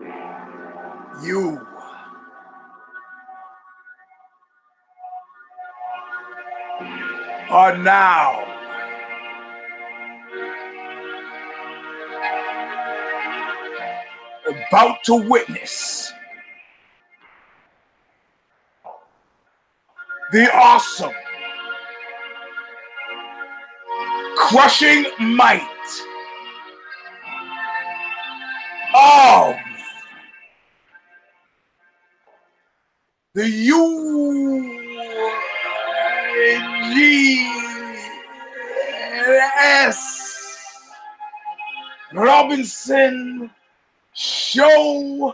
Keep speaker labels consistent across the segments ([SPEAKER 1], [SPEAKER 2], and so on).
[SPEAKER 1] You. Are now. About to witness. The awesome, crushing might the Eugene S. Robinson Show!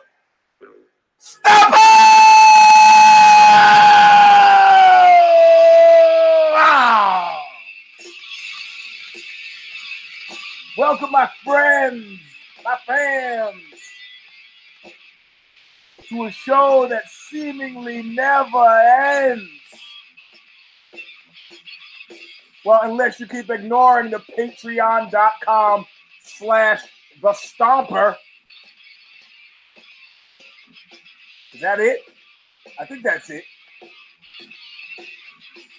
[SPEAKER 1] Wow. Welcome, my friends, my fans, to a show that seemingly never ends. Well, unless you keep ignoring the patreon.com slash the stomper. Is that it? I think that's it.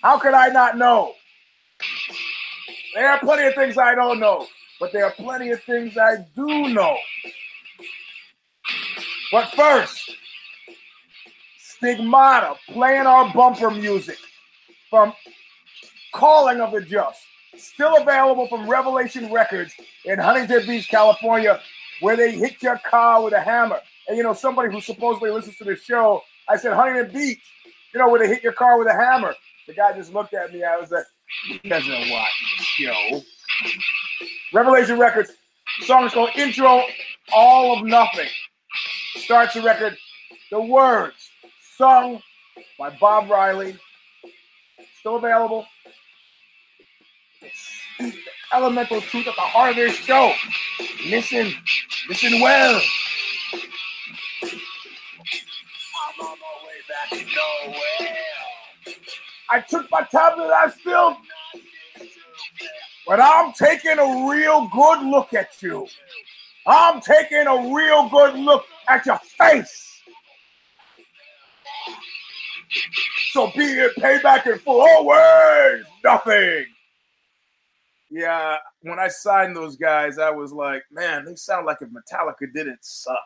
[SPEAKER 1] How could I not know? There are plenty of things I don't know, but there are plenty of things I do know. But first, Stigmata playing our bumper music from Calling of the Just, still available from Revelation Records in Huntington Beach, California, where they hit your car with a hammer. And you know, somebody who supposedly listens to the show, I said Huntington Beach, you know, where they hit your car with a hammer. The guy just looked at me. I was like, he doesn't watch the show. Revelation Records, song is called Intro All of Nothing. Starts the record, the words sung by Bob Riley, still available. It's elemental truth at the heart of this show. Listen, listen well. I'm on my way back to nowhere. I took my tablet, I still. But I'm taking a real good look at you. I'm taking a real good look at your face. So be it payback in full. Always nothing. Yeah, when I signed those guys, I was like, man, they sound like if Metallica didn't suck.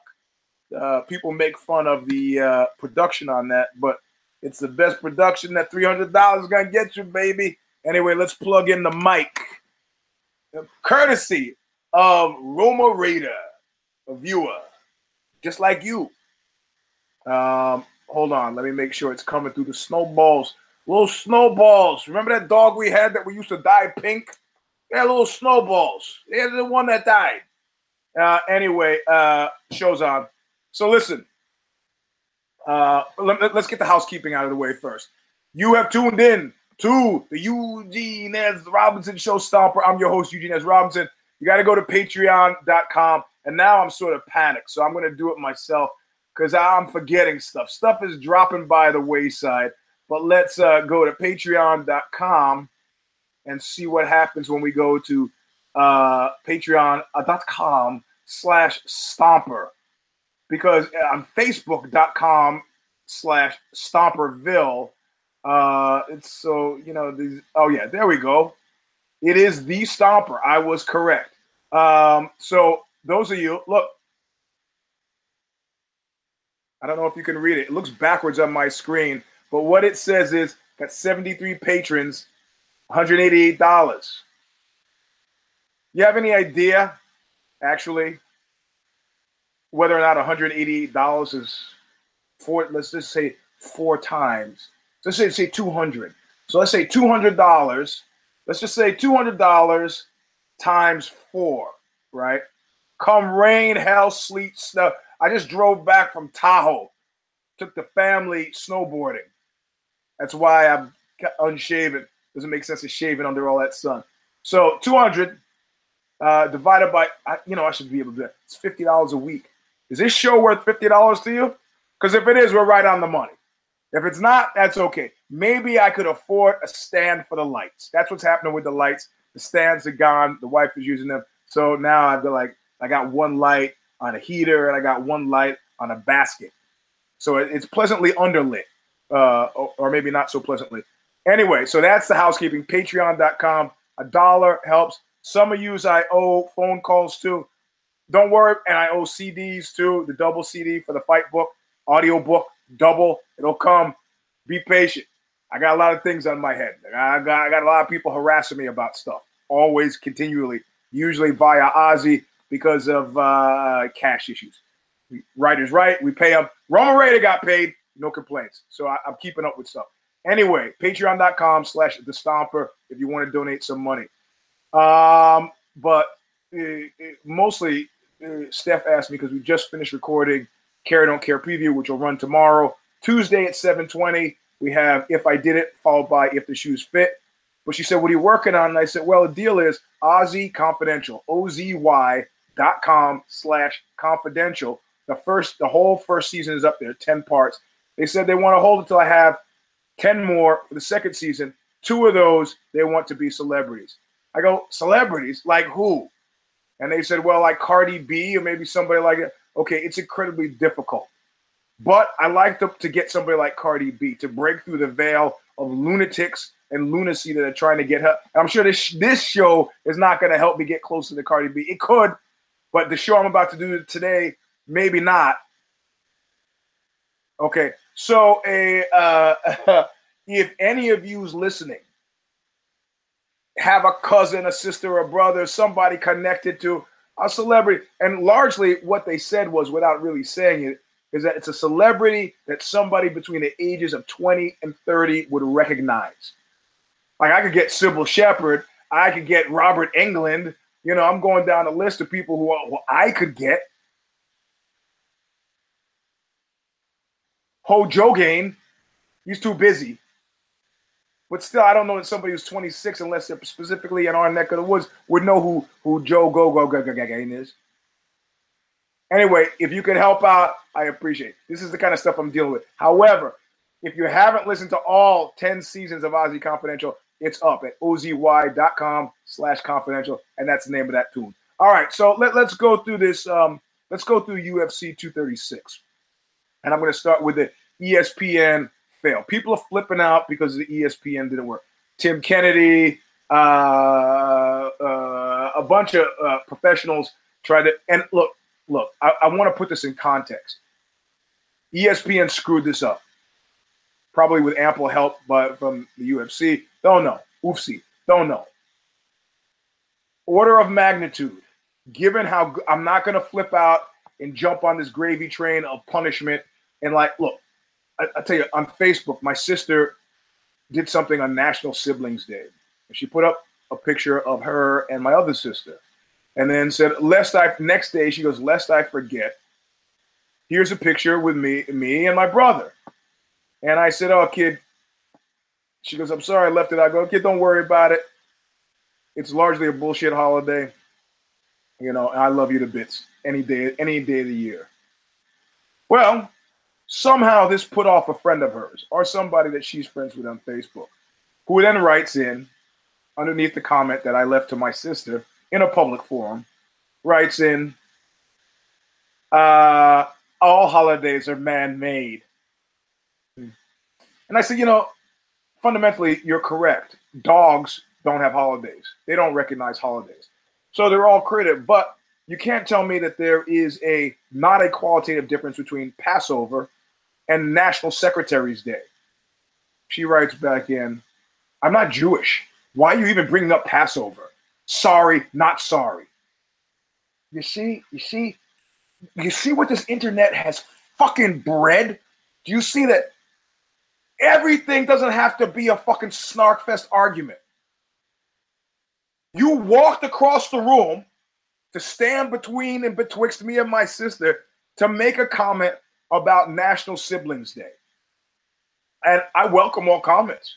[SPEAKER 1] Uh, people make fun of the uh, production on that, but it's the best production that $300 is going to get you, baby. Anyway, let's plug in the mic. Courtesy of Roma Raider, a viewer, just like you. Um, hold on, let me make sure it's coming through the snowballs. Little snowballs. Remember that dog we had that we used to dye pink? They're little snowballs. They're the one that died. Uh, anyway, uh, show's on. So listen, uh, let, us get the housekeeping out of the way first. You have tuned in to the Eugene S. Robinson Show Stomper. I'm your host, Eugene S. Robinson. You got to go to patreon.com. And now I'm sort of panicked. So I'm going to do it myself because I'm forgetting stuff. Stuff is dropping by the wayside. But let's uh, go to patreon.com and see what happens when we go to uh, patreon.com slash stomper. Because on facebook.com slash stomperville, uh, it's so, you know, these, oh yeah, there we go. It is the stomper. I was correct. Um, so those of you, look, I don't know if you can read it. It looks backwards on my screen, but what it says is got 73 patrons, $188. You have any idea, actually, whether or not $188 is four, let's just say four times. Let's say, say 200. So let's say $200. Let's just say $200 times four, right? Come rain, hell, sleet, snow. I just drove back from Tahoe, took the family snowboarding. That's why I'm unshaven. Doesn't make sense to shaving under all that sun. So 200 uh, divided by, I, you know, I should be able to. It's $50 a week. Is this show worth $50 to you? Because if it is, we're right on the money. If it's not, that's okay. Maybe I could afford a stand for the lights. That's what's happening with the lights. The stands are gone. The wife is using them. So now I've got like, I got one light. On a heater, and I got one light on a basket. So it's pleasantly underlit, uh, or maybe not so pleasantly. Anyway, so that's the housekeeping. Patreon.com. A dollar helps. Some of yous I owe phone calls to. Don't worry, and I owe CDs too. The double CD for the fight book, audio book, double. It'll come. Be patient. I got a lot of things on my head. I got, I got a lot of people harassing me about stuff, always, continually, usually via OZY because of uh, cash issues. Writers right, we pay them. Roman Raider got paid, no complaints. So I, am keeping up with stuff. Anyway, patreon.com slash the stomper if you want to donate some money. Um, but uh, mostly, uh, Steph asked me because we just finished recording Care Don't Care preview, which will run tomorrow, Tuesday at 720. We have If I Did It, followed by If the Shoes Fit. But she said, What are you working on? And I said, Well, the deal is OZY Confidential, O Z Y dot com slash confidential. The first, the whole first season is up there, 10 parts. They said they want to hold until I have 10 more for the second season. Two of those they want to be celebrities. I go, celebrities? Like who? And they said, well, like Cardi B or maybe somebody like that. Okay, it's incredibly difficult. But I like to, to get somebody like Cardi B to break through the veil of lunatics and lunacy that are trying to get her. I'm sure this this show is not going to help me get closer to Cardi B. It could, but the show I'm about to do today, maybe not. Okay, so a uh, if any of you's listening have a cousin, a sister, a brother, somebody connected to a celebrity, and largely what they said was, without really saying it, is that it's a celebrity that somebody between the ages of 20 and 30 would recognize. Like I could get Cybill Shepherd, I could get Robert Englund. You know, I'm going down a list of people who, who I could get. Ho Jogain, he's too busy. But still, I don't know that somebody who's 26, unless they're specifically in our neck of the woods, would know who who Joe Go Go Go Go is. Anyway, if you can help out, I appreciate it. This is the kind of stuff I'm dealing with. However, if you haven't listened to all 10 seasons of OZY Confidential, it's up at ozy.com slash confidential, and that's the name of that tune. All right, so let, let's go through this. Um, let's go through UFC 236. And I'm going to start with the ESPN fail. People are flipping out because the ESPN didn't work. Tim Kennedy, uh, uh, a bunch of uh, professionals tried to, and look, look, I, I want to put this in context. ESPN screwed this up, probably with ample help but from the UFC. Don't know. Oofsie. Don't know. Order of magnitude. Given how I'm not going to flip out and jump on this gravy train of punishment and like, look, I, I tell you, on Facebook, my sister did something on National Siblings Day. She put up a picture of her and my other sister and then said, lest I next day, she goes, lest I forget, here's a picture with me, me and my brother. And I said, Oh, kid. She goes, I'm sorry I left it. I go, kid, don't worry about it. It's largely a bullshit holiday. You know, I love you to bits any day, any day of the year. Well, somehow this put off a friend of hers or somebody that she's friends with on Facebook, who then writes in underneath the comment that I left to my sister in a public forum, writes in, uh, all holidays are man made. And I said, you know, fundamentally, you're correct. Dogs don't have holidays, they don't recognize holidays. So they're all creative. But you can't tell me that there is a not a qualitative difference between Passover and National Secretary's Day. She writes back in, I'm not Jewish. Why are you even bringing up Passover? Sorry, not sorry. You see, you see, you see what this internet has fucking bred? Do you see that everything doesn't have to be a fucking snarkfest argument? You walked across the room to stand between and betwixt me and my sister to make a comment about National Siblings Day. And I welcome all comments.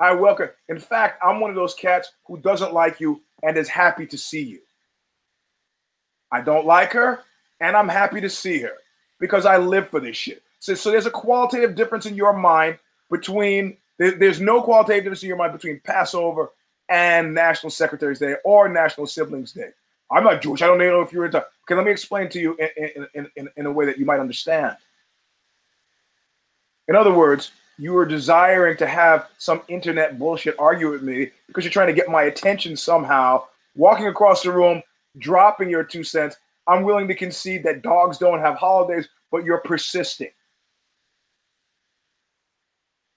[SPEAKER 1] I welcome. In fact, I'm one of those cats who doesn't like you and is happy to see you. I don't like her, and I'm happy to see her because I live for this shit. So, so there's a qualitative difference in your mind between there, there's no qualitative difference in your mind between Passover and National Secretary's Day or National Siblings Day. I'm not Jewish. I don't know if you're into. Okay, let me explain to you in, in, in, in a way that you might understand. In other words, you are desiring to have some internet bullshit argue with me because you're trying to get my attention somehow, walking across the room, dropping your two cents. I'm willing to concede that dogs don't have holidays, but you're persisting.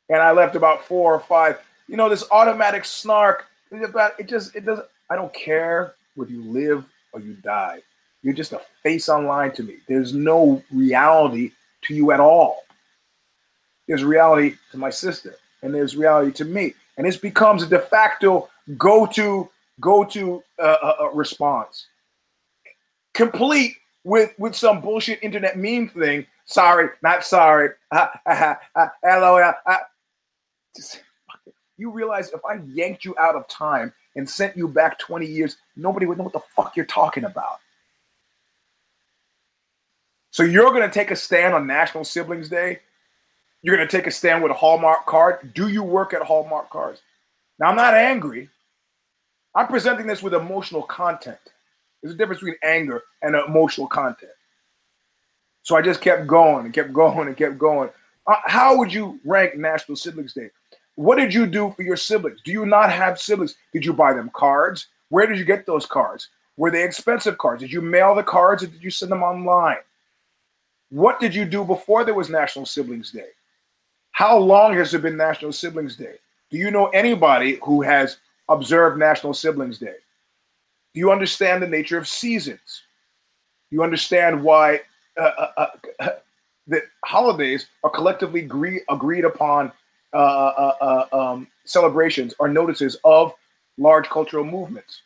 [SPEAKER 1] And I left about four or five. You know, this automatic snark, it just, it doesn't, I don't care whether you live or you die. You're just a face online to me. There's no reality to you at all. There's reality to my sister, and there's reality to me, and this becomes a de facto go-to go-to uh, uh, uh, response, complete with with some bullshit internet meme thing. Sorry, not sorry. Hello, you realize if I yanked you out of time and sent you back 20 years, nobody would know what the fuck you're talking about. So you're going to take a stand on National Siblings Day you're going to take a stand with a Hallmark card. Do you work at Hallmark cards? Now, I'm not angry. I'm presenting this with emotional content. There's a difference between anger and emotional content. So I just kept going and kept going and kept going. Uh, how would you rank National Siblings Day? What did you do for your siblings? Do you not have siblings? Did you buy them cards? Where did you get those cards? Were they expensive cards? Did you mail the cards or did you send them online? What did you do before there was National Siblings Day? How long has it been National Siblings Day? Do you know anybody who has observed National Siblings Day? Do you understand the nature of seasons? Do you understand why uh, uh, uh, that holidays are collectively agree, agreed upon uh, uh, uh, um, celebrations or notices of large cultural movements?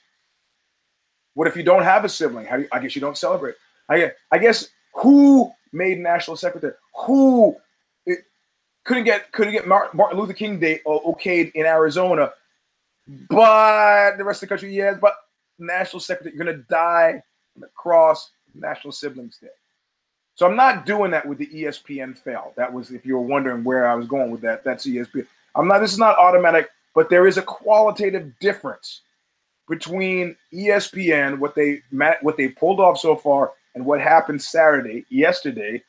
[SPEAKER 1] What if you don't have a sibling? You, I guess you don't celebrate. I, I guess who made national secretary? Who couldn't get couldn't get Martin Luther King Day okayed in Arizona, but the rest of the country, yes. But national secretary, you're gonna die on the cross National Siblings Day. So I'm not doing that with the ESPN fail. That was if you were wondering where I was going with that. That's ESPN. I'm not. This is not automatic, but there is a qualitative difference between ESPN, what they what they pulled off so far, and what happened Saturday, yesterday,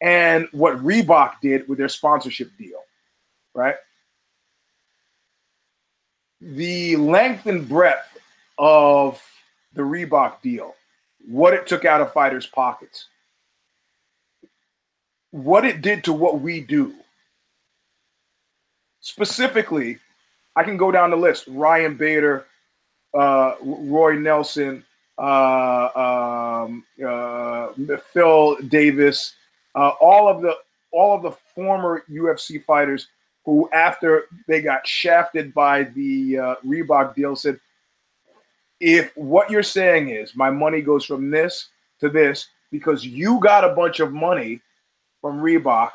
[SPEAKER 1] and what Reebok did with their sponsorship deal, right? The length and breadth of the Reebok deal, what it took out of fighters' pockets, what it did to what we do. Specifically, I can go down the list Ryan Bader, uh, Roy Nelson, uh, um, uh, Phil Davis, uh, all of the all of the former UFC fighters who, after they got shafted by the uh, Reebok deal, said, "If what you're saying is my money goes from this to this because you got a bunch of money from Reebok,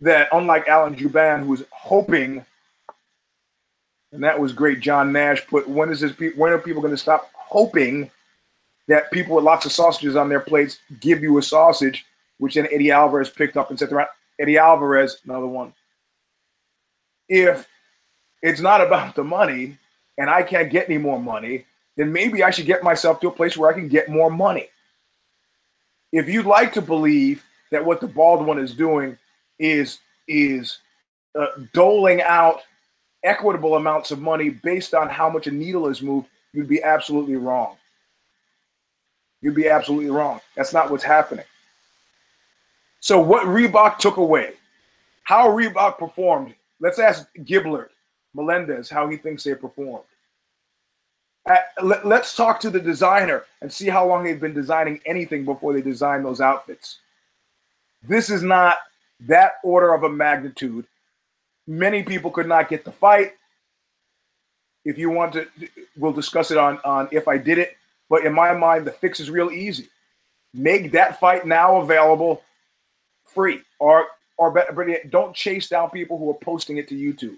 [SPEAKER 1] that unlike Alan Jouban, who's hoping." And that was great. John Nash put, when is this? When are people going to stop hoping that people with lots of sausages on their plates give you a sausage which then Eddie Alvarez picked up and said. Eddie Alvarez, another one. If it's not about the money and I can't get any more money, then maybe I should get myself to a place where I can get more money. If you'd like to believe that what the bald one is doing is is uh, doling out equitable amounts of money based on how much a needle is moved, you'd be absolutely wrong. You'd be absolutely wrong. That's not what's happening. So what Reebok took away, how Reebok performed. Let's ask Gilbert, Melendez, how he thinks they performed. Let, let's talk to the designer and see how long they've been designing anything before they design those outfits. This is not that order of a magnitude. Many people could not get the fight. If you want to, we'll discuss it on, on if I did it. But in my mind, the fix is real easy. Make that fight now available free or or better, don't chase down people who are posting it to YouTube.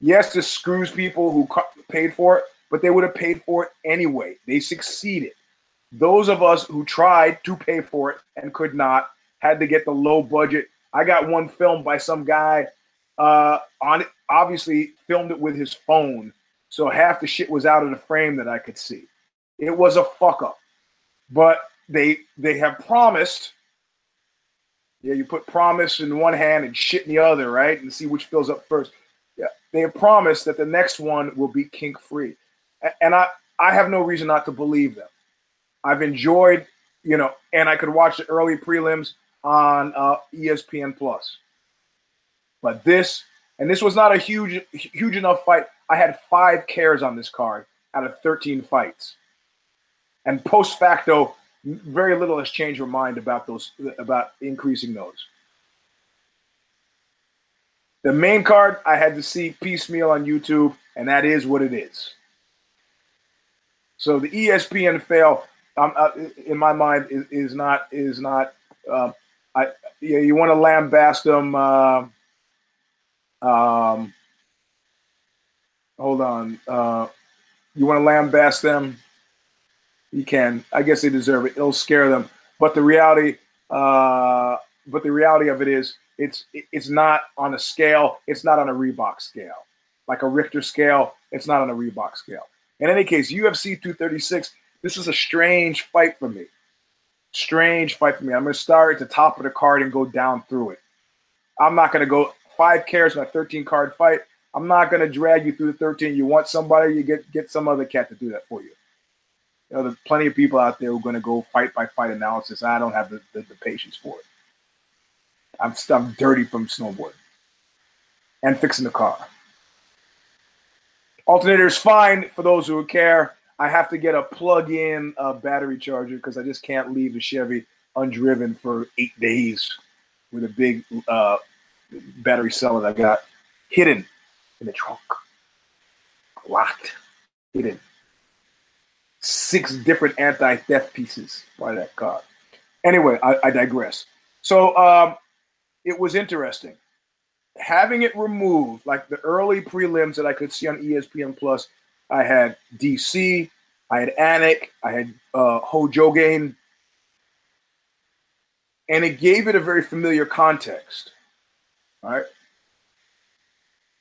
[SPEAKER 1] Yes, this screws people who paid for it, but they would have paid for it anyway. They succeeded. Those of us who tried to pay for it and could not had to get the low budget. I got one filmed by some guy uh, on it. Obviously, filmed it with his phone, so half the shit was out of the frame that I could see. It was a fuck up. But they they have promised. Yeah, you put promise in one hand and shit in the other, right? And see which fills up first. Yeah, they have promised that the next one will be kink free, and I I have no reason not to believe them. I've enjoyed, you know, and I could watch the early prelims on uh, ESPN Plus. But this, and this was not a huge huge enough fight. I had five cares on this card out of 13 fights. And post facto, very little has changed my mind about those about increasing those. The main card I had to see piecemeal on YouTube, and that is what it is. So the ESPN fail, um, uh, in my mind, is, is not is not. Um, I yeah, you want to lambaste them. Uh, um, hold on. Uh, you want to lambaste them? You can. I guess they deserve it. It'll scare them. But the reality, uh, but the reality of it is, it's it's not on a scale. It's not on a Reebok scale, like a Richter scale. It's not on a Reebok scale. In any case, UFC 236. This is a strange fight for me. Strange fight for me. I'm going to start at the top of the card and go down through it. I'm not going to go five cares in a 13 card fight. I'm not going to drag you through the 13. You want somebody, you get get some other cat to do that for you. You know, there's plenty of people out there who are going to go fight by fight analysis. I don't have the, the, the patience for it. I'm, I'm dirty from snowboarding and fixing the car. Alternator is fine for those who care. I have to get a plug-in uh, battery charger because I just can't leave the Chevy undriven for eight days with a big uh, battery cell that I got hidden in the trunk, locked, hidden. Six different anti-theft pieces by that car. Anyway, I, I digress. So um, it was interesting having it removed, like the early prelims that I could see on ESPN Plus. I had DC, I had Anik, I had uh, Ho-Jogain, and it gave it a very familiar context. Right?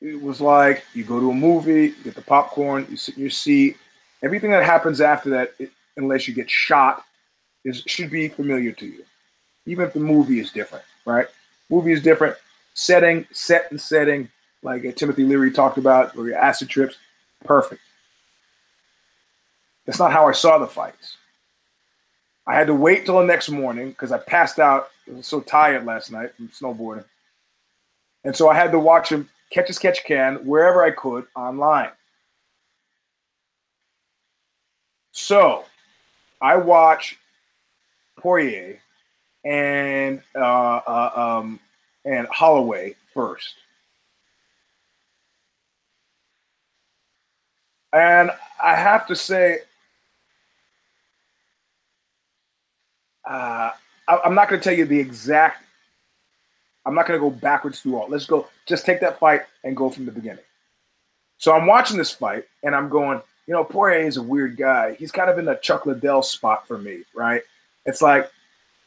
[SPEAKER 1] It was like you go to a movie, you get the popcorn, you sit in your seat. Everything that happens after that, it, unless you get shot, is should be familiar to you, even if the movie is different. Right? Movie is different. Setting, set and setting, like uh, Timothy Leary talked about, or your acid trips, perfect. That's not how I saw the fights. I had to wait till the next morning because I passed out. I was so tired last night from snowboarding. And so I had to watch him catch as catch can wherever I could online. So I watch Poirier and uh, uh, um, and Holloway first. And I have to say, uh, I, am not going to tell you the exact I'm not going to go backwards through all. Let's go. Just take that fight and go from the beginning. So I'm watching this fight and I'm going, you know, Poirier is a weird guy. He's kind of in the Chuck Liddell spot for me, right? It's like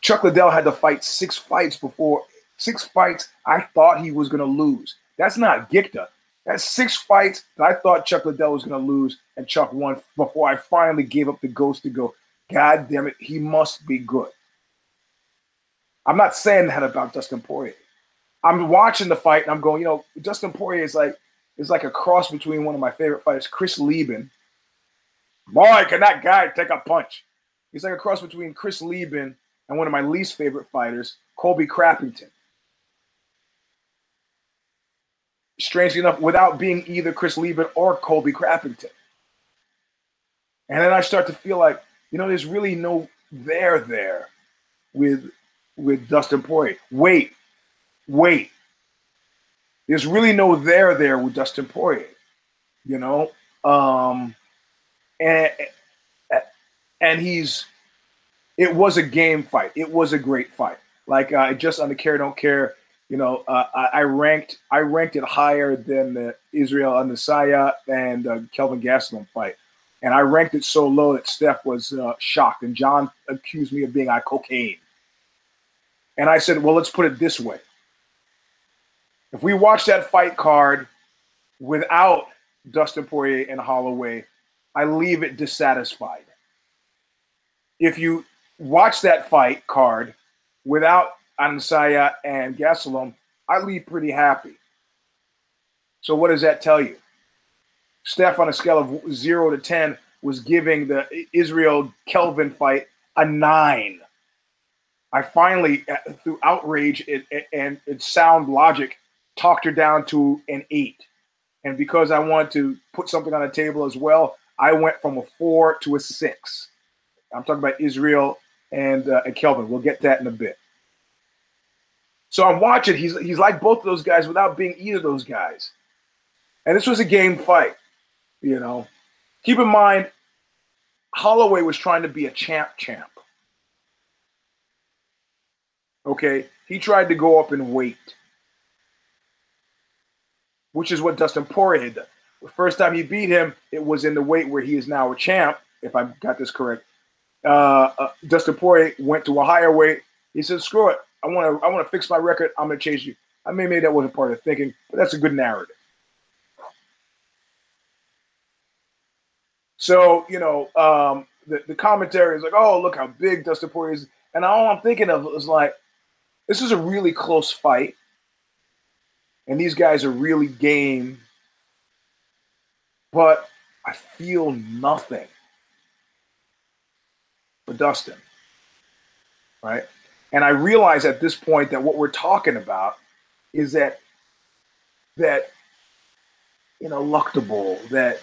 [SPEAKER 1] Chuck Liddell had to fight six fights before six fights I thought he was going to lose. That's not Gikta. That's six fights that I thought Chuck Liddell was going to lose, and Chuck won before I finally gave up the ghost to go. God damn it, he must be good. I'm not saying that about Dustin Poirier. I'm watching the fight and I'm going, you know, Dustin Poirier is like is like a cross between one of my favorite fighters, Chris Leben. Boy, can that guy take a punch? He's like a cross between Chris Leben and one of my least favorite fighters, Colby Crappington. Strangely enough, without being either Chris Leben or Colby Crappington. And then I start to feel like, you know, there's really no there there with with Dustin Poirier. Wait, wait. There's really no there there with Dustin Poirier, you know, um, and and he's. It was a game fight. It was a great fight. Like uh, just on the care don't care, you know, uh, I, I, ranked I ranked it higher than the Israel Adesanya and uh, Kelvin Gastelum fight, and I ranked it so low that Steph was uh, shocked, and John accused me of being on cocaine. And I said, well, let's put it this way: if we watch that fight card without Dustin Poirier and Holloway, I leave it dissatisfied. if you watch that fight card without Adesanya and Gastelum, I leave pretty happy. So what does that tell you? Steph on a scale of zero to ten was giving the Israel Kelvin fight a nine. I finally, uh, through outrage and, and sound logic, talked her down to an eight. And because I wanted to put something on the table as well, I went from a four to a six. I'm talking about Israel and, uh, and Kelvin. We'll get that in a bit. So I'm watching. He's he's like both of those guys without being either of those guys. And this was a game fight. You know, keep in mind, Holloway was trying to be a champ champ. Okay, he tried to go up in weight, which is what Dustin Poirier did. The first time he beat him, it was in the weight where he is now a champ. If I got this correct, uh, uh, Dustin Poirier went to a higher weight. He said, "Screw it, I want to. I want to fix my record. I'm going to chase you." I may maybe that wasn't part of the thinking, but that's a good narrative. So you know, um, the the commentary is like, "Oh, look how big Dustin Poirier is," and all I'm thinking of is like, this is a really close fight, and these guys are really game, but I feel nothing for Dustin, right? And I realize at this point that what we're talking about is that that ineluctable, that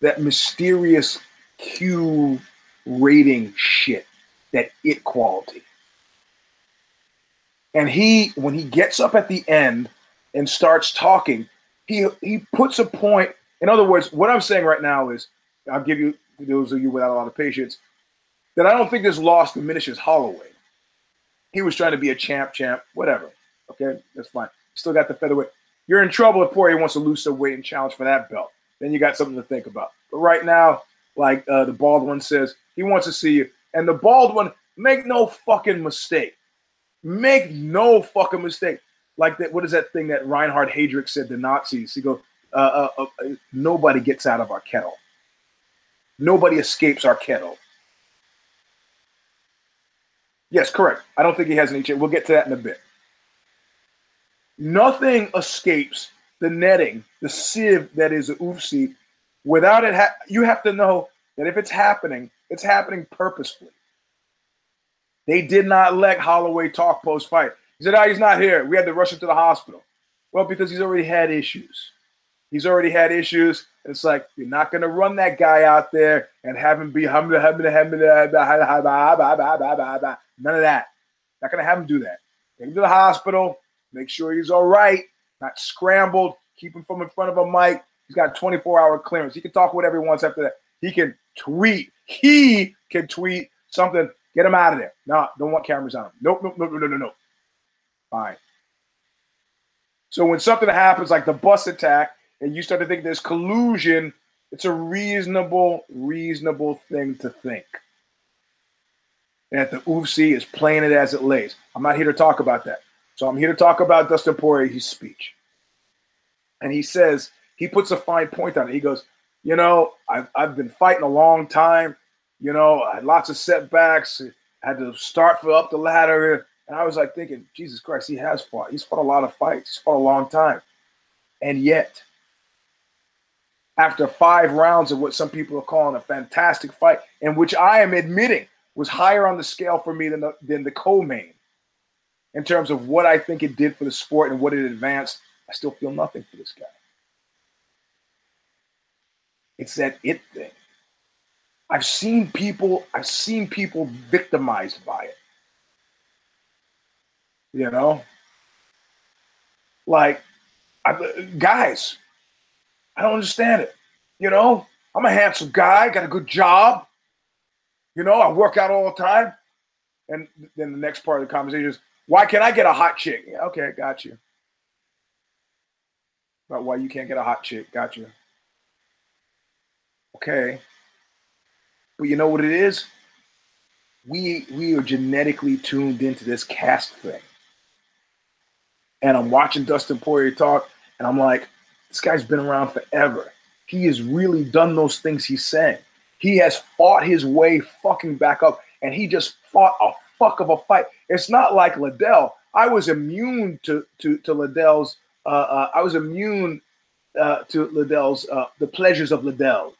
[SPEAKER 1] that mysterious Q rating shit, that it quality. And he, when he gets up at the end and starts talking, he he puts a point. In other words, what I'm saying right now is, I'll give you those of you without a lot of patience, that I don't think this loss diminishes Holloway. He was trying to be a champ, champ, whatever. Okay, that's fine. Still got the featherweight. You're in trouble if Poirier wants to lose some weight and challenge for that belt. Then you got something to think about. But right now, like uh, the bald one says, he wants to see you. And the bald one, make no fucking mistake. Make no fucking mistake. Like that, what is that thing that Reinhard Heydrich said to Nazis? He goes, uh, uh, uh, nobody gets out of our kettle. Nobody escapes our kettle. Yes, correct. I don't think he has any chance. We'll get to that in a bit. Nothing escapes the netting, the sieve that is UFC. Without it, ha- you have to know that if it's happening, it's happening purposefully. They did not let Holloway talk post fight. He said, "Oh, he's not here. We had to rush him to the hospital." Well, because he's already had issues. He's already had issues. It's like you're not going to run that guy out there and have him be none of that. Not going to have him do that. Take him to the hospital. Make sure he's all right, not scrambled. Keep him from in front of a mic. He's got 24 hour clearance. He can talk whatever he wants after that. He can tweet. He can tweet something. Get him out of there. No, don't want cameras on him. Nope, nope, nope, no, no, no. Fine. So when something happens like the bus attack, and you start to think there's collusion, it's a reasonable, reasonable thing to think. That the UFC is playing it as it lays. I'm not here to talk about that. So I'm here to talk about Dustin Poirier's speech. And he says, he puts a fine point on it. He goes, You know, I've, I've been fighting a long time. You know, I had lots of setbacks. Had to start for up the ladder. And I was like thinking, Jesus Christ, he has fought. He's fought a lot of fights. He's fought a long time. And yet, after five rounds of what some people are calling a fantastic fight, and which I am admitting was higher on the scale for me than the, than the co-main in terms of what I think it did for the sport and what it advanced. I still feel nothing for this guy. It's that it thing. I've seen people, I've seen people victimized by it. You know? Like, I, guys, I don't understand it. You know, I'm a handsome guy, got a good job. You know, I work out all the time. And then the next part of the conversation is, why can't I get a hot chick? Okay, got you. About why you can't get a hot chick, got you. Okay. But you know what it is? We we are genetically tuned into this caste thing. And I'm watching Dustin Poirier talk, and I'm like, this guy's been around forever. He has really done those things he's saying. He has fought his way fucking back up, and he just fought a fuck of a fight. It's not like Liddell. I was immune to to to Liddell's. Uh, uh, I was immune uh, to Liddell's uh, the pleasures of Liddell.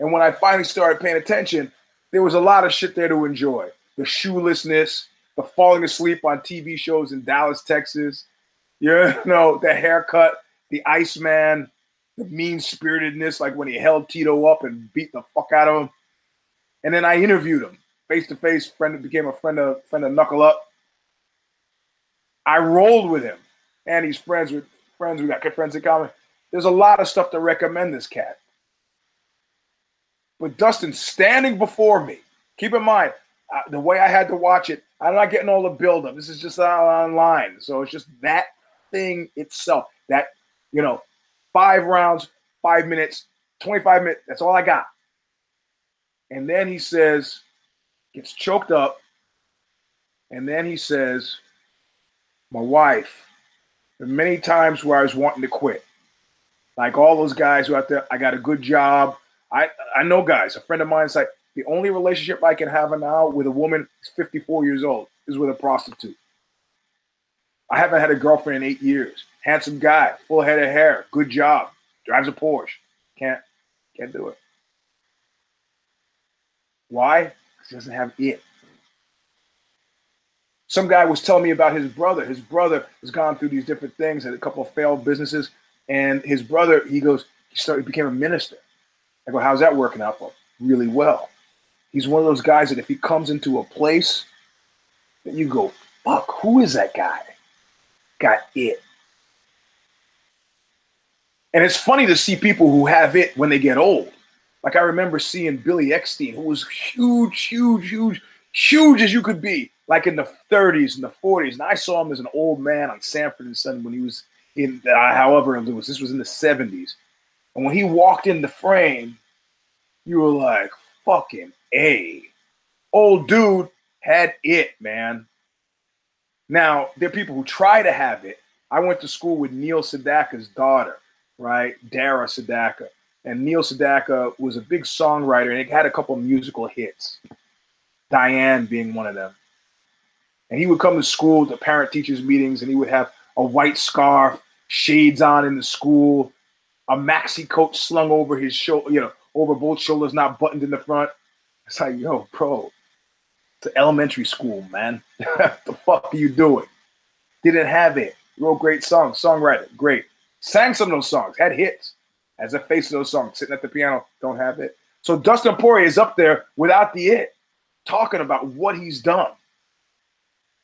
[SPEAKER 1] And when I finally started paying attention, there was a lot of shit there to enjoy. The shoelessness, the falling asleep on TV shows in Dallas, Texas, you know, the haircut, the Iceman, the mean spiritedness, like when he held Tito up and beat the fuck out of him. And then I interviewed him face to face. Friend became a friend of friend of Knuckle Up. I rolled with him, and he's friends with friends. We got good friends in common. There's a lot of stuff to recommend this cat. But Dustin standing before me, keep in mind uh, the way I had to watch it. I'm not getting all the buildup. This is just online, so it's just that thing itself. That you know, five rounds, five minutes, 25 minutes. That's all I got. And then he says, gets choked up, and then he says, "My wife." There many times where I was wanting to quit, like all those guys who out there. I got a good job. I I know guys. A friend of mine's like the only relationship I can have now with a woman is 54 years old is with a prostitute. I haven't had a girlfriend in eight years. Handsome guy, full head of hair, good job, drives a Porsche. Can't can't do it. Why? He doesn't have it. Some guy was telling me about his brother. His brother has gone through these different things, had a couple of failed businesses, and his brother, he goes, he started, became a minister. I go, how's that working out for him? Really well. He's one of those guys that if he comes into a place, that you go, fuck, who is that guy? Got it. And it's funny to see people who have it when they get old. Like I remember seeing Billy Eckstine, who was huge, huge, huge, huge as you could be, like in the 30s and the 40s. And I saw him as an old man on Sanford and Son when he was in, uh, however it was. This was in the 70s. And when he walked in the frame, you were like, fucking A. Old dude had it, man. Now, there are people who try to have it. I went to school with Neil Sedaka's daughter, right? Dara Sedaka. And Neil Sedaka was a big songwriter and it had a couple musical hits, Diane being one of them. And he would come to school to parent teachers meetings and he would have a white scarf, shades on in the school, a maxi coat slung over his shoulder, you know, over both shoulders, not buttoned in the front. It's like, yo, bro, it's elementary school, man. the fuck are you doing? Didn't have it. Wrote great songs, songwriter, great. Sang some of those songs, had hits. As a face of those songs, sitting at the piano, don't have it. So Dustin Poirier is up there without the it, talking about what he's done.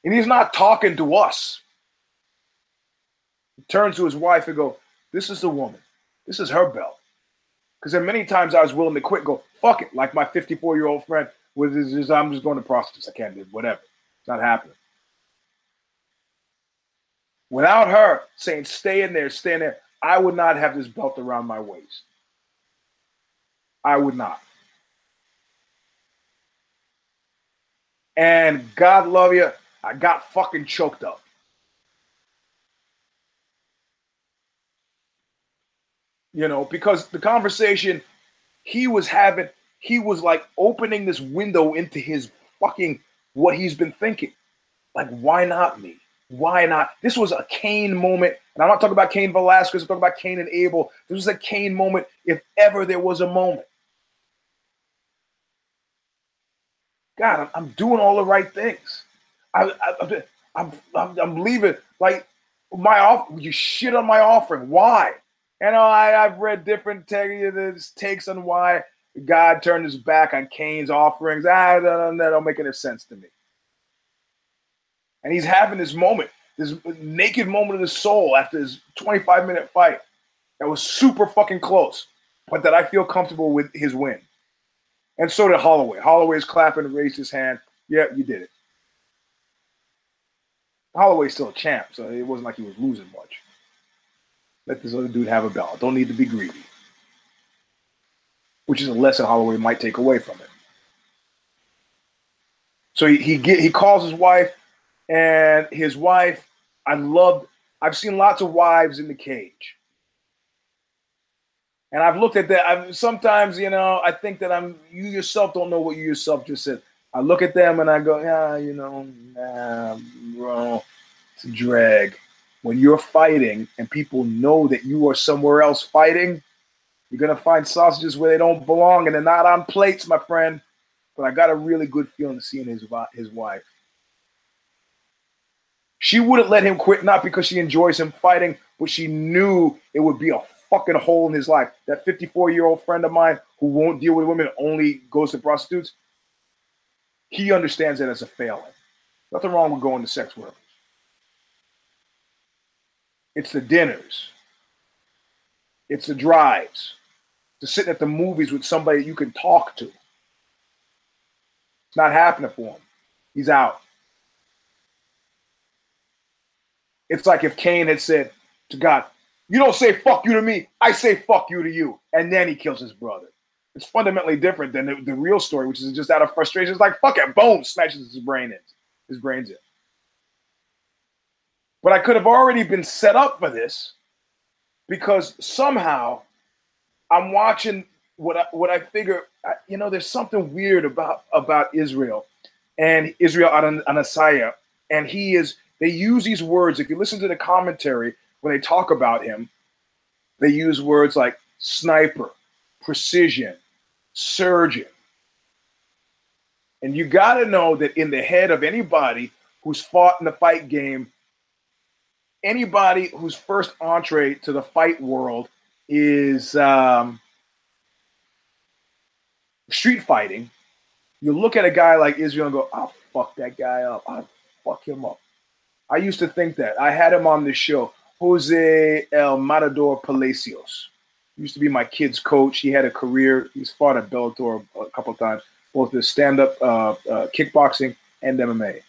[SPEAKER 1] And he's not talking to us. He turns to his wife and go, This is the woman. This is her belt. Because then many times I was willing to quit, go, fuck it, like my 54 year old friend was his, I'm just going to prostitutes. I can't do whatever. It's not happening. Without her saying, stay in there, stay in there, I would not have this belt around my waist. I would not. And God love you, I got fucking choked up. You know, because the conversation he was having, he was like opening this window into his fucking what he's been thinking. Like, why not me? Why not? This was a Cain moment. I'm not talking about Cain Velasquez, I'm talking about Cain and Abel. This was a Cain moment, if ever there was a moment. God, I'm, I'm doing all the right things. I, I, I'm, I'm, I'm leaving. Like, my off, you shit on my offering. Why? And I, I've read different takes on why God turned his back on Cain's offerings. Ah, that don't make any sense to me. And he's having this moment, this naked moment of the soul after his 25 minute fight that was super fucking close, but that I feel comfortable with his win. And so did Holloway. Holloway's clapping raised his hand. Yeah, you did it. Holloway's still a champ, so it wasn't like he was losing much. Let this other dude have a belt. Don't need to be greedy. Which is a lesson Holloway might take away from it. So he he, get, he calls his wife and his wife, I love, I've seen lots of wives in the cage. And I've looked at that. I've sometimes, you know, I think that I'm you yourself don't know what you yourself just said. I look at them and I go, yeah, you know, nah, bro, it's a drag. When you're fighting and people know that you are somewhere else fighting, you're gonna find sausages where they don't belong and they're not on plates, my friend. But I got a really good feeling seeing his his wife. She wouldn't let him quit, not because she enjoys him fighting, but she knew it would be a fucking hole in his life. That 54 year old friend of mine who won't deal with women, only goes to prostitutes, he understands that as a failing. Nothing wrong with going to sex workers. It's the dinners, it's the drives, to sitting at the movies with somebody you can talk to. It's not happening for him. He's out. It's like if Cain had said to God, you don't say fuck you to me. I say fuck you to you. And then he kills his brother. It's fundamentally different than the, the real story, which is just out of frustration. It's like fuck it, boom, smashes his brain in. His brain's in. But I could have already been set up for this because somehow I'm watching what I, what I figure. You know, there's something weird about about Israel and Israel Adesanya, and he is. They use these words. If you listen to the commentary, when they talk about him, they use words like sniper, precision, surgeon. And you got to know that in the head of anybody who's fought in the fight game, anybody whose first entree to the fight world is um, street fighting, you look at a guy like Israel and go, I'll fuck that guy up. I'll fuck him up. I used to think that. I had him on the show. Jose El Matador Palacios. Used to be my kid's coach. He had a career. He's fought at Bellator a couple times, both his stand-up uh, uh, kickboxing and MMA.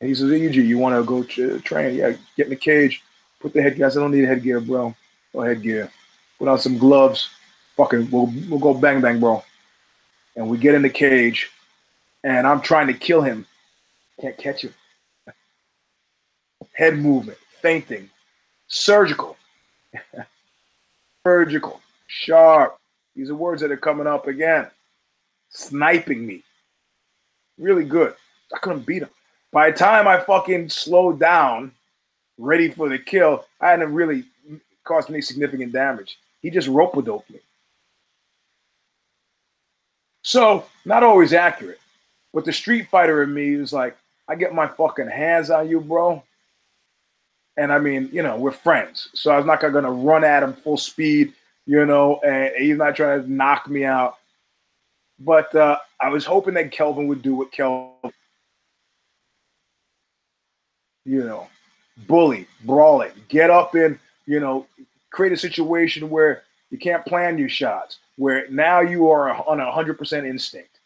[SPEAKER 1] And he says, hey, you want to go to train? Yeah, get in the cage. Put the headgear. I said, I don't need headgear, bro. No headgear. Put on some gloves. Fucking, we'll, we'll go bang, bang, bro. And we get in the cage, and I'm trying to kill him. Can't catch him. Head movement feinting, surgical, surgical, sharp. These are words that are coming up again. Sniping me. Really good. I couldn't beat him. By the time I fucking slowed down, ready for the kill, I hadn't really caused any significant damage. He just rope doped me. So, not always accurate. But the street fighter in me is like, I get my fucking hands on you, bro. And I mean, you know, we're friends. So I was not going to run at him full speed, you know, and he's not trying to knock me out. But uh, I was hoping that Kelvin would do what Kelvin, you know, bully, brawling, get up and, you know, create a situation where you can't plan your shots, where now you are on a 100% instinct.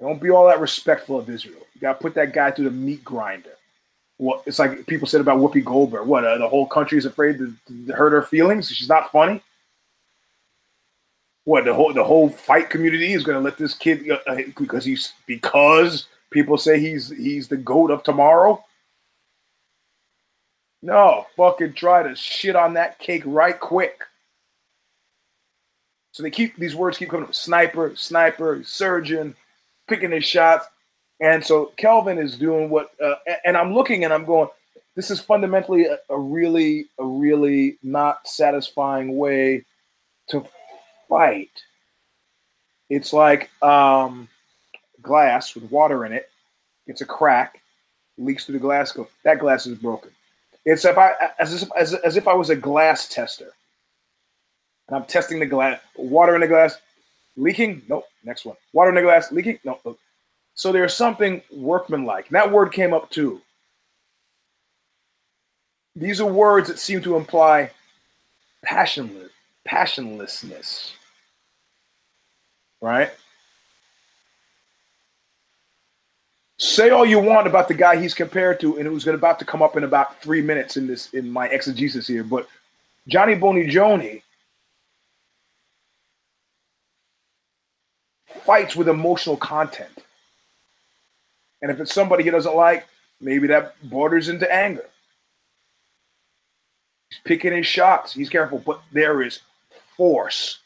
[SPEAKER 1] Don't be all that respectful of Israel. You got to put that guy through the meat grinder it's like people said about Whoopi Goldberg. What uh, the whole country is afraid to, to, hurt her feelings. She's not funny. What the whole the whole fight community is going to let this kid uh, uh, because he's because people say he's he's the goat of tomorrow. No, fucking try to shit on that cake right quick. So they keep these words keep coming up: sniper, sniper, surgeon, picking his shots. And so Kelvin is doing what, uh, and I'm looking and I'm going, this is fundamentally a, a, really, a really not satisfying way to fight. It's like um, glass with water in it. It's a crack, leaks through the glass. Go, that glass is broken. It's if I as if, as, as if I was a glass tester, and I'm testing the glass. Water in the glass, leaking. Nope. Next one. Water in the glass, leaking. Nope. So there's something workmanlike. And that word came up too. These are words that seem to imply passionless, passionlessness. Right? Say all you want about the guy he's compared to, and it was about to come up in about three minutes in this in my exegesis here. But Johnny Boney Joni fights with emotional content. And if it's somebody he doesn't like, maybe that borders into anger. He's picking his shots. He's careful, but there is force.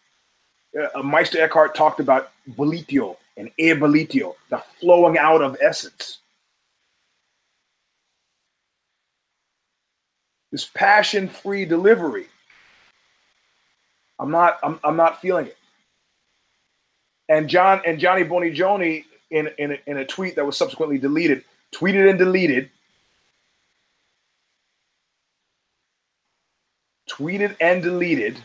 [SPEAKER 1] Uh, Meister Eckhart talked about bullitio and ebullitio, the flowing out of essence. This passion-free delivery. I'm not. I'm, I'm not feeling it. And John and Johnny Bonigioni in in a, in a tweet that was subsequently deleted, tweeted and deleted, tweeted and deleted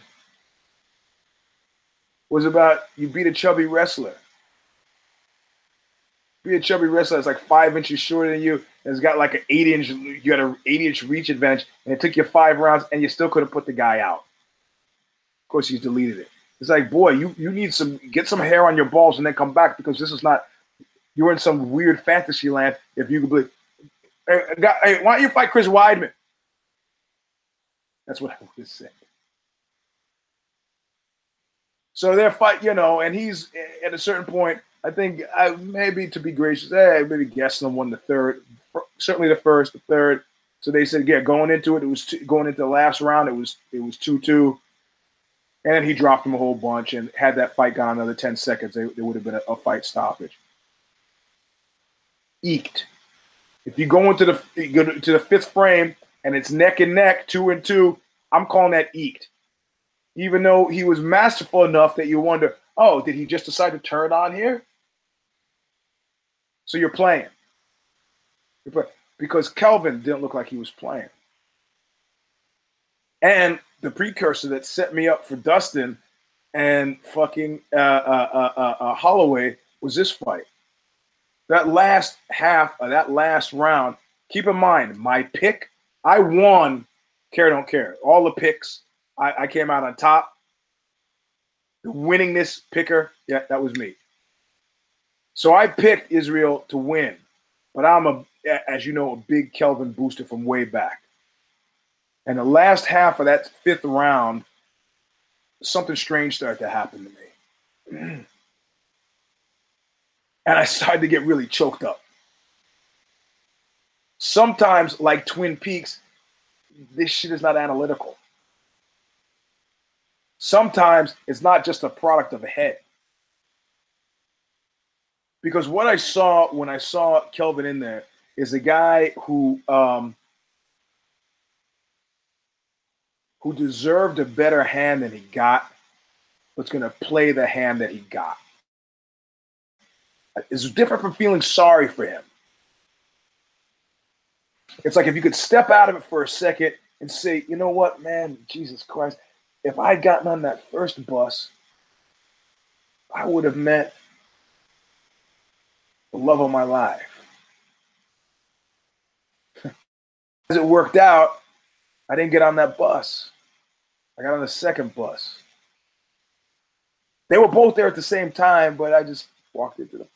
[SPEAKER 1] was about you beat a chubby wrestler. Be a chubby wrestler that's like five inches shorter than you, and has got like an eight inch, you got an eight inch reach advantage, and it took you five rounds, and you still couldn't put the guy out. Of course, he's deleted it. It's like, boy, you you need some get some hair on your balls and then come back because this is not. You're in some weird fantasy land. If you could believe, hey, hey, why don't you fight Chris Weidman? That's what I would say. So they're fight, you know, and he's at a certain point. I think I maybe to be gracious, hey, maybe Gastelum won the third, certainly the first, the third. So they said, yeah, going into it, it was two, going into the last round, it was it was two two, and then he dropped him a whole bunch. And had that fight gone another ten seconds, it would have been a, a fight stoppage. Eked. If you go into the go to the fifth frame and it's neck and neck, two and two, I'm calling that eked. Even though he was masterful enough that you wonder, oh, did he just decide to turn on here? So you're playing. You're. Because Kelvin didn't look like he was playing. And the precursor that set me up for Dustin and fucking uh, uh, uh, uh, uh Holloway was this fight. That last half of that last round, keep in mind, my pick I won care don't care. All the picks, I, I came out on top. The winningness picker, yeah, that was me. So I picked Israel to win, but I'm a, as you know, a big Kelvin booster from way back. And the last half of that fifth round, something strange started to happen to me. and I started to get really choked up sometimes, like Twin Peaks, this shit is not analytical. Sometimes it's not just a product of a head. Because what I saw when I saw Kelvin in there is a guy who um, who deserved a better hand than he got, but's going to play the hand that he got. It's different from feeling sorry for him. It's like if you could step out of it for a second and say, you know what, man, Jesus Christ, if I had gotten on that first bus, I would have met the love of my life. As it worked out, I didn't get on that bus. I got on the second bus. They were both there at the same time, but I just walked into them.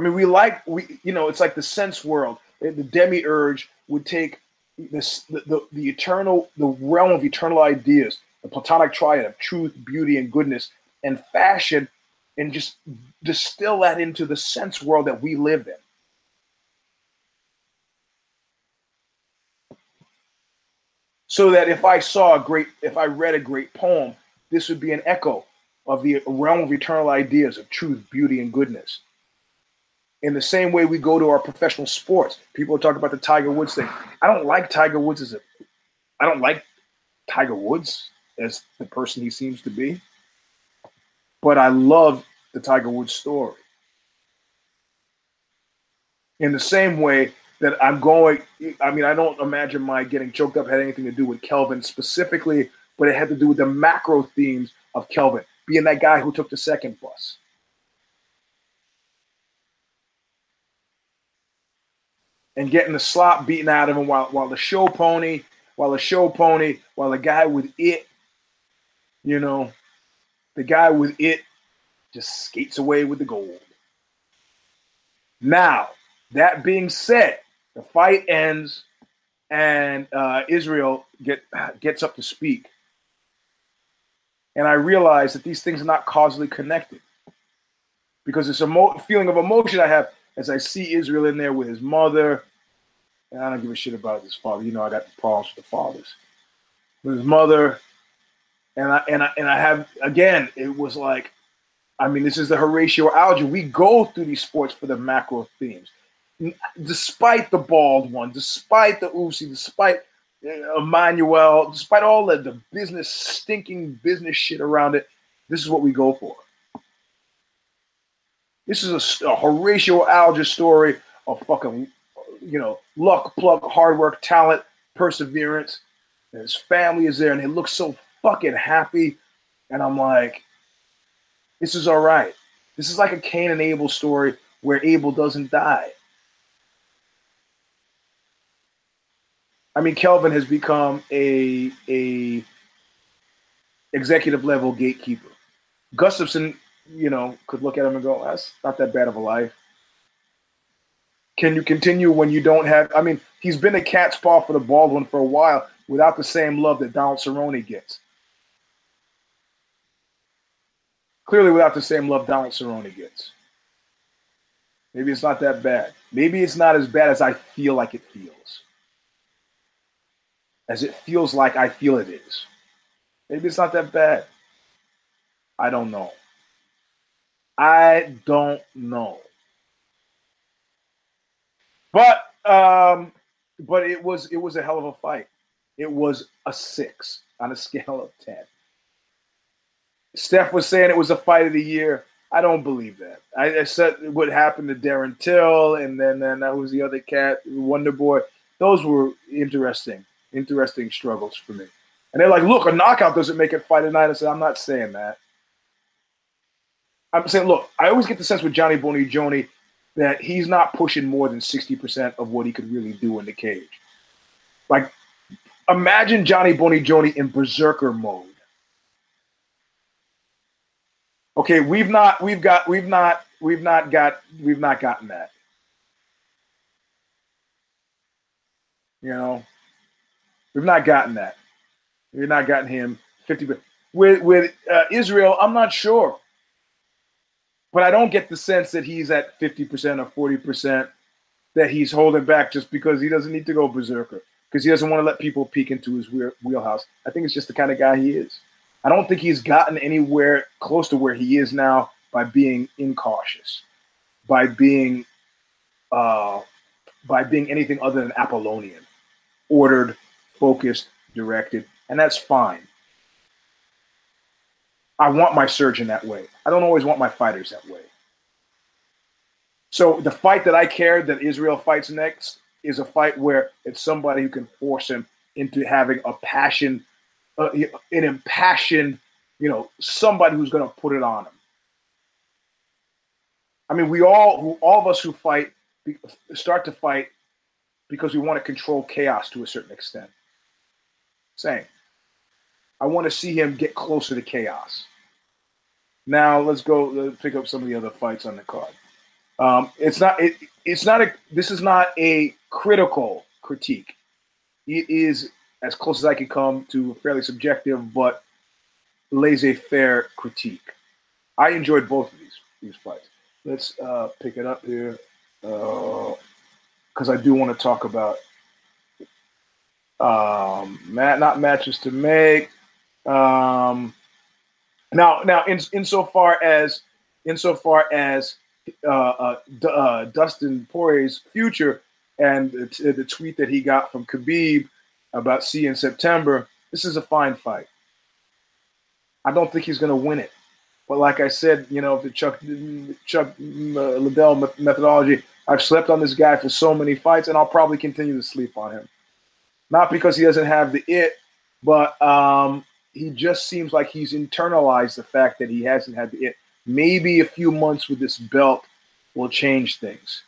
[SPEAKER 1] I mean, we like we you know it's like the sense world. The demiurge would take this the, the, the eternal the realm of eternal ideas, the Platonic triad of truth, beauty, and goodness, and fashion, and just distill that into the sense world that we live in. So that if I saw a great, if I read a great poem, this would be an echo of the realm of eternal ideas of truth, beauty, and goodness in the same way we go to our professional sports. People talk about the Tiger Woods thing. I don't like Tiger Woods as a I don't like Tiger Woods as the person he seems to be. But I love the Tiger Woods story. In the same way that I'm going, I mean, I don't imagine my getting choked up had anything to do with Kelvin specifically, but it had to do with the macro themes of Kelvin being that guy who took the second bus and getting the slop beaten out of him while while the show pony, while the show pony, while the guy with it, you know, the guy with it just skates away with the gold. Now, that being said, the fight ends and uh, Israel get gets up to speak. And I realize that these things are not causally connected because it's a feeling of emotion I have as I see Israel in there with his mother, And I don't give a shit about his father. You know, I got problems with the fathers. But his mother, and I and I and I have again, it was like, I mean, this is the Horatio Alger. We go through these sports for the macro themes. Despite the bald one, despite the Uzi, despite uh, Emmanuel, despite all the, the business stinking business shit around it, this is what we go for. This is a, a Horatio Alger story of fucking, you know, luck, pluck, hard work, talent, perseverance. And his family is there, and they look so fucking happy. And I'm like, this is all right. This is like a Cain and Abel story where Abel doesn't die. I mean, Kelvin has become a a executive level gatekeeper. Gustafsson you know, could look at him and go, that's not that bad of a life. Can you continue when you don't have? I mean, he's been a cat's paw for the Baldwin for a while without the same love that Donald Cerrone gets. Clearly, without the same love Donald Cerrone gets. Maybe it's not that bad. Maybe it's not as bad as I feel like it feels. As it feels like I feel it is. Maybe it's not that bad. I don't know. I don't know. But um, but it was it was a hell of a fight. It was a six on a scale of ten. Steph was saying it was a fight of the year. I don't believe that. I, I said what happened to Darren Till, and then then that was the other cat, Wonder Boy. Those were interesting, interesting struggles for me. And they're like, look, a knockout doesn't make it fight a night. I said, I'm not saying that. I'm saying, look, I always get the sense with Johnny Bonigioni that he's not pushing more than 60% of what he could really do in the cage. Like, imagine Johnny Bonigioni in berserker mode. Okay, we've not, we've got, we've not, we've not got, we've not gotten that. You know, we've not gotten that. We've not gotten him fifty percent With with uh, Israel, I'm not sure but I don't get the sense that he's at 50% or 40% that he's holding back just because he doesn't need to go berserker because he doesn't want to let people peek into his wheelhouse. I think it's just the kind of guy he is. I don't think he's gotten anywhere close to where he is now by being incautious, by being uh, by being anything other than Apollonian, ordered, focused, directed, and that's fine. I want my surgeon that way. I don't always want my fighters that way. So the fight that I care that Israel fights next is a fight where it's somebody who can force him into having a passion, uh, an impassioned, you know, somebody who's going to put it on him. I mean, we all, who all of us who fight, start to fight because we want to control chaos to a certain extent. Same. I want to see him get closer to chaos. Now let's go let's pick up some of the other fights on the card. Um, it's not it, it's not a this is not a critical critique. It is as close as I can come to a fairly subjective but laissez-faire critique. I enjoyed both of these these fights. Let's uh, pick it up here because uh, I do want to talk about um, mat, not matches to make. Um, now, now, in insofar as insofar as uh, uh, uh, Dustin Poirier's future and the, the, tweet that he got from Khabib about in September, this is a fine fight. I don't think he's going to win it, but like I said, you know, the Chuck Chuck uh, Liddell methodology, I've slept on this guy for so many fights, and I'll probably continue to sleep on him. Not because he doesn't have the it, but um, he just seems like he's internalized the fact that he hasn't had it. Maybe a few months with this belt will change things.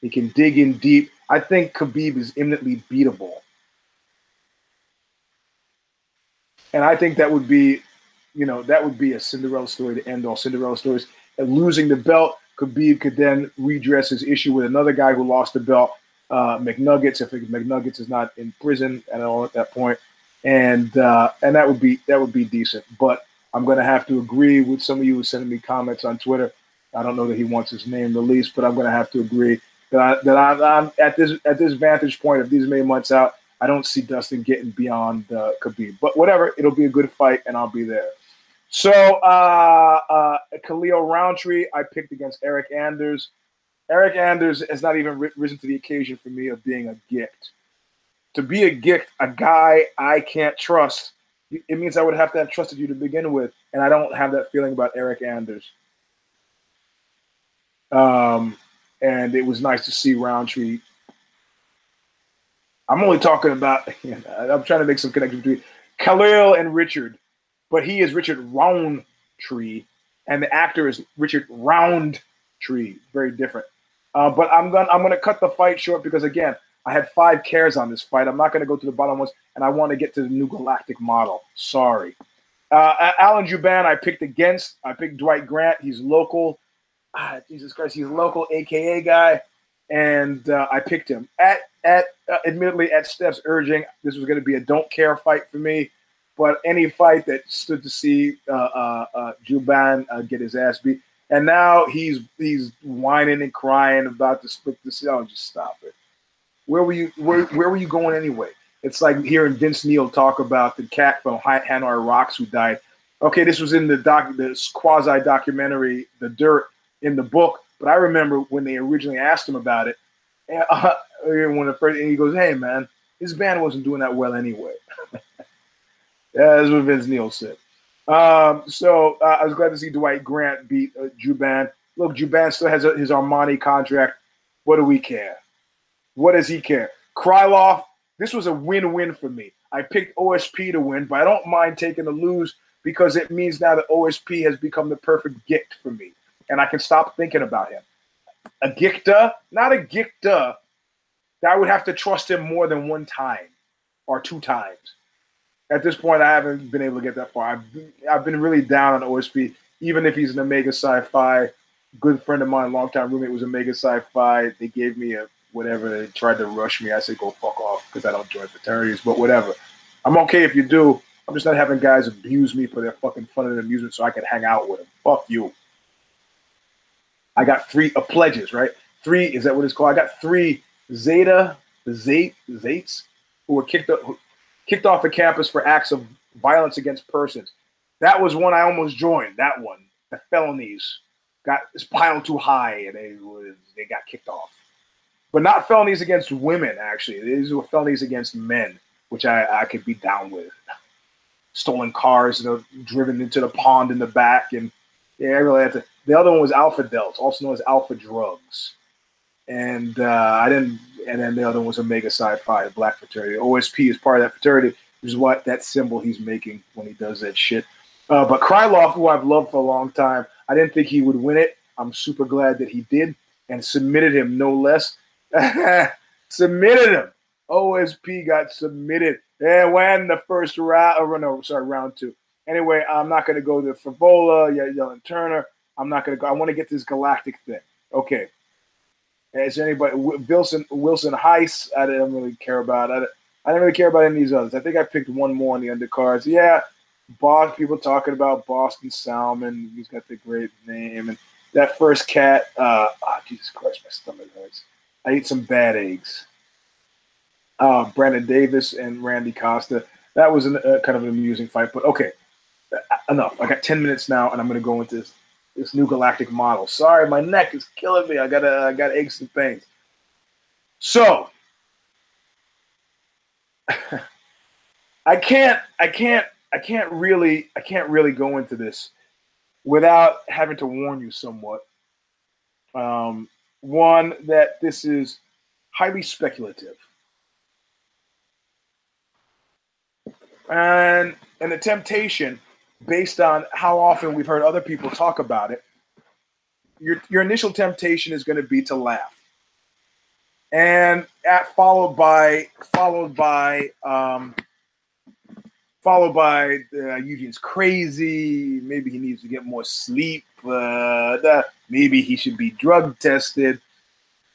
[SPEAKER 1] He can dig in deep. I think Khabib is imminently beatable. And I think that would be, you know, that would be a Cinderella story to end all Cinderella stories. And losing the belt, Khabib could then redress his issue with another guy who lost the belt, uh, McNuggets. If McNuggets is not in prison at all at that point, and uh, and that would be that would be decent. But I'm going to have to agree with some of you who sending me comments on Twitter. I don't know that he wants his name released, but I'm going to have to agree that I, that I, am at this at this vantage point of these many months out. I don't see Dustin getting beyond uh, Khabib, but whatever. It'll be a good fight, and I'll be there. So, uh, uh, Khalil Rountree, I picked against Eric Anders. Eric Anders has not even risen to the occasion for me of being a gift. To be a gift, a guy I can't trust, it means I would have to have trusted you to begin with, and I don't have that feeling about Eric Anders. Um, and it was nice to see Rountree. I'm only talking about. You know, I'm trying to make some connection between Khalil and Richard, but he is Richard Roundtree, and the actor is Richard Roundtree. Very different. Uh, but I'm gonna I'm gonna cut the fight short because again, I had five cares on this fight. I'm not gonna go to the bottom ones, and I want to get to the new galactic model. Sorry. Uh, Alan Jouban, I picked against. I picked Dwight Grant. He's local ah, Jesus Christ, he's local AKA guy, and uh, I picked him at at uh, admittedly at Steph's urging. This was going to be a don't care fight for me, but any fight that stood to see uh, uh, uh Jouban uh, get his ass beat, and now he's he's whining and crying about to split the Oh, just stop it. Where were you? Where where were you going anyway? It's like hearing Vince Neil talk about the cat from Hanoi Rocks who died. Okay, this was in the doc, this quasi documentary, The Dirt, in the book, but I remember when they originally asked him about it, and uh, when the first, and he goes, "Hey, man, his band wasn't doing that well anyway." that's what Vince Neil said. Um, so uh, I was glad to see Dwight Grant beat uh, Jouban. Look, Jouban still has a, his Armani contract. What do we care? What does he care? Krylov, this was a win-win for me. I picked OSP to win, but I don't mind taking the lose because it means now that OSP has become the perfect gift for me and I can stop thinking about him. A Gikta, not a Gikta, that I would have to trust him more than one time or two times. At this point, I haven't been able to get that far. I've been, I've been really down on OSP, even if he's an Omega Psi Phi. Good friend of mine, longtime roommate, was Omega Psi Phi. They gave me a whatever. Tried to rush me. I said, go fuck off because I don't join fraternities, but whatever. I'm okay if you do. I'm just not having guys abuse me for their fucking fun and amusement so I can hang out with them. Fuck you. I got three uh, pledges, right? Three is that what it's called? I got three Zeta Zate Zates who were kicked up, kicked off the campus for acts of violence against persons. That was one I almost joined. That one, the felonies got piled too high and they they got kicked off. But not felonies against women. Actually, these were felonies against men, which I, I could be down with. Stolen cars, you know, driven into the pond in the back, and yeah, I really had to. The other one was Alpha Delta, also known as Alpha Drugs, and uh, I didn't. And then the other one was Omega Psi Phi, the Black Fraternity. OSP is part of that fraternity, which is what that symbol he's making when he does that shit. Uh, but Krylov, who I've loved for a long time, I didn't think he would win it. I'm super glad that he did, and submitted him no less. submitted him. OSP got submitted. And when the first round, or no, sorry, round two. Anyway, I'm not going to go to Frevola, Yellen Turner. I'm not going to go. I want to get this galactic thing. Okay. Is anybody Wilson Wilson Reis? I didn't really care about. I, I didn't really care about any of these others. I think I picked one more on the undercards. Yeah, Boston people talking about Boston Salmon. He's got the great name and that first cat. Uh, oh, Jesus Christ, my stomach. I ate some bad eggs. Uh, Brandon Davis and Randy Costa. That was a uh, kind of an amusing fight, but okay enough. I got 10 minutes now, and I'm going to go into this, this new galactic model. Sorry, my neck is killing me. I got uh, I got aches and pains. So I can't I can't I can't really I can't really go into this without having to warn you somewhat. Um, one that this is highly speculative. And and the temptation based on how often we've heard other people talk about it, your, your initial temptation is going to be to laugh. And at followed by followed by um, followed by uh, Eugene's crazy. Maybe he needs to get more sleep. Uh, maybe he should be drug tested.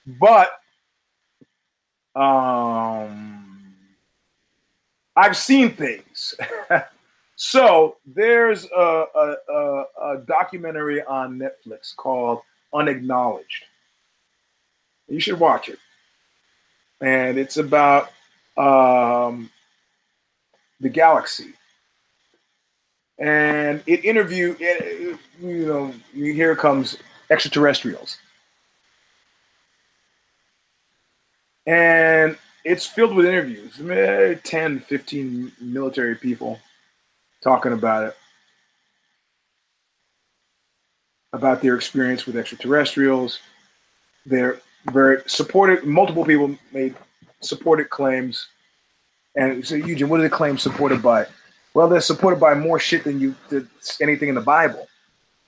[SPEAKER 1] But um, I've seen things So there's a, a, a, a, documentary on Netflix called Unacknowledged. You should watch it. And it's about um, the galaxy. And it interview, it, you know, here comes extraterrestrials. And it's filled with interviews, eh, 10, 15 military people talking about it, about their experience with extraterrestrials. They're very supported, multiple people made supported claims. And so, Eugene, what are the claims supported by? Well, they're supported by more shit than you did anything in the Bible,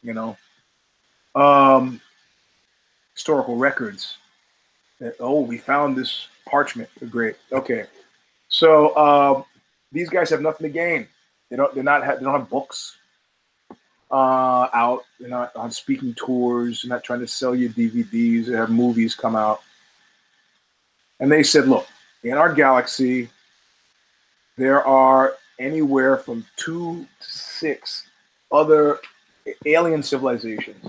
[SPEAKER 1] you know. Um, historical records. Oh, we found this parchment. Great. Okay. So uh, these guys have nothing to gain. They don't. They're not. They don't have books uh, out. They're not on speaking tours. They're not trying to sell you DVDs. They have movies come out. And they said, look, in our galaxy, there are anywhere from two to six other alien civilizations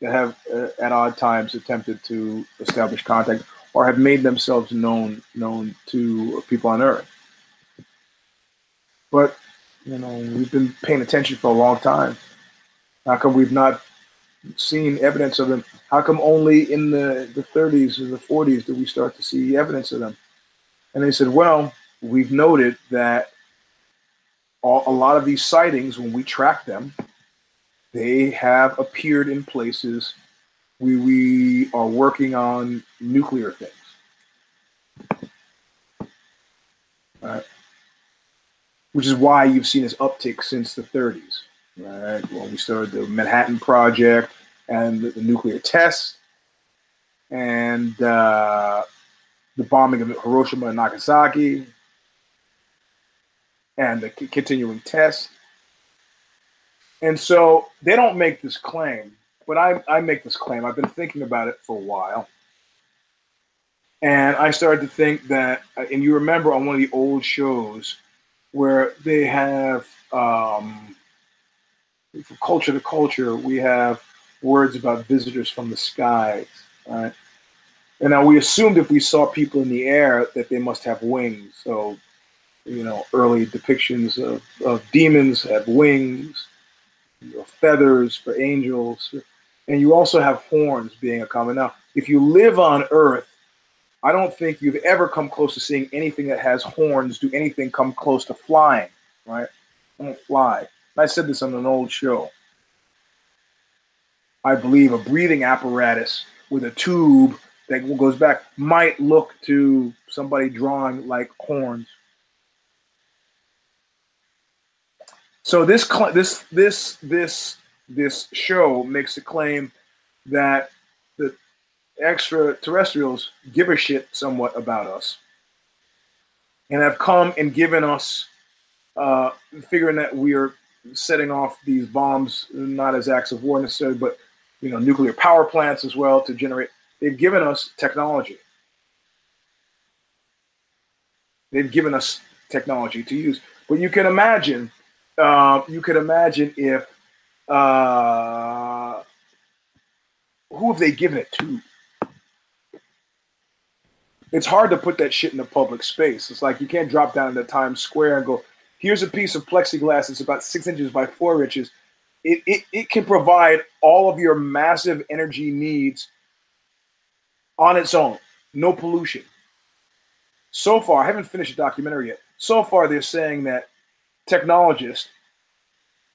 [SPEAKER 1] that have uh, at odd times attempted to establish contact or have made themselves known known to people on earth. But you know we've been paying attention for a long time. How come we've not seen evidence of them? How come only in the, the 30s or the 40s did we start to see evidence of them? And they said well we've noted that all, a lot of these sightings, when we track them, they have appeared in places we, we are working on nuclear things. Right? Which is why you've seen this uptick since the 30s. Right? When we started the Manhattan Project and the, the nuclear tests and uh, the bombing of Hiroshima and Nagasaki, and the continuing tests. And so they don't make this claim, but I, I make this claim. I've been thinking about it for a while. And I started to think that, and you remember on one of the old shows where they have, um, from culture to culture, we have words about visitors from the skies, right? And now we assumed if we saw people in the air that they must have wings. So you know, early depictions of, of demons have wings, you know, feathers for angels, and you also have horns being a common. Now, if you live on Earth, I don't think you've ever come close to seeing anything that has horns do anything come close to flying, right? I don't fly. I said this on an old show. I believe a breathing apparatus with a tube that goes back might look to somebody drawing like horns. So this this this this this show makes a claim that the extraterrestrials give a shit somewhat about us, and have come and given us, uh, figuring that we are setting off these bombs not as acts of war necessarily, but you know nuclear power plants as well to generate. They've given us technology. They've given us technology to use, but you can imagine uh, you could imagine if uh, who have they given it to? It's hard to put that shit in the public space. It's like you can't drop down into Times Square and go, "Here's a piece of plexiglass. It's about six inches by four inches." It, it, it can provide all of your massive energy needs on its own, no pollution. So far, I haven't finished the documentary yet. So far, they're saying that technologist,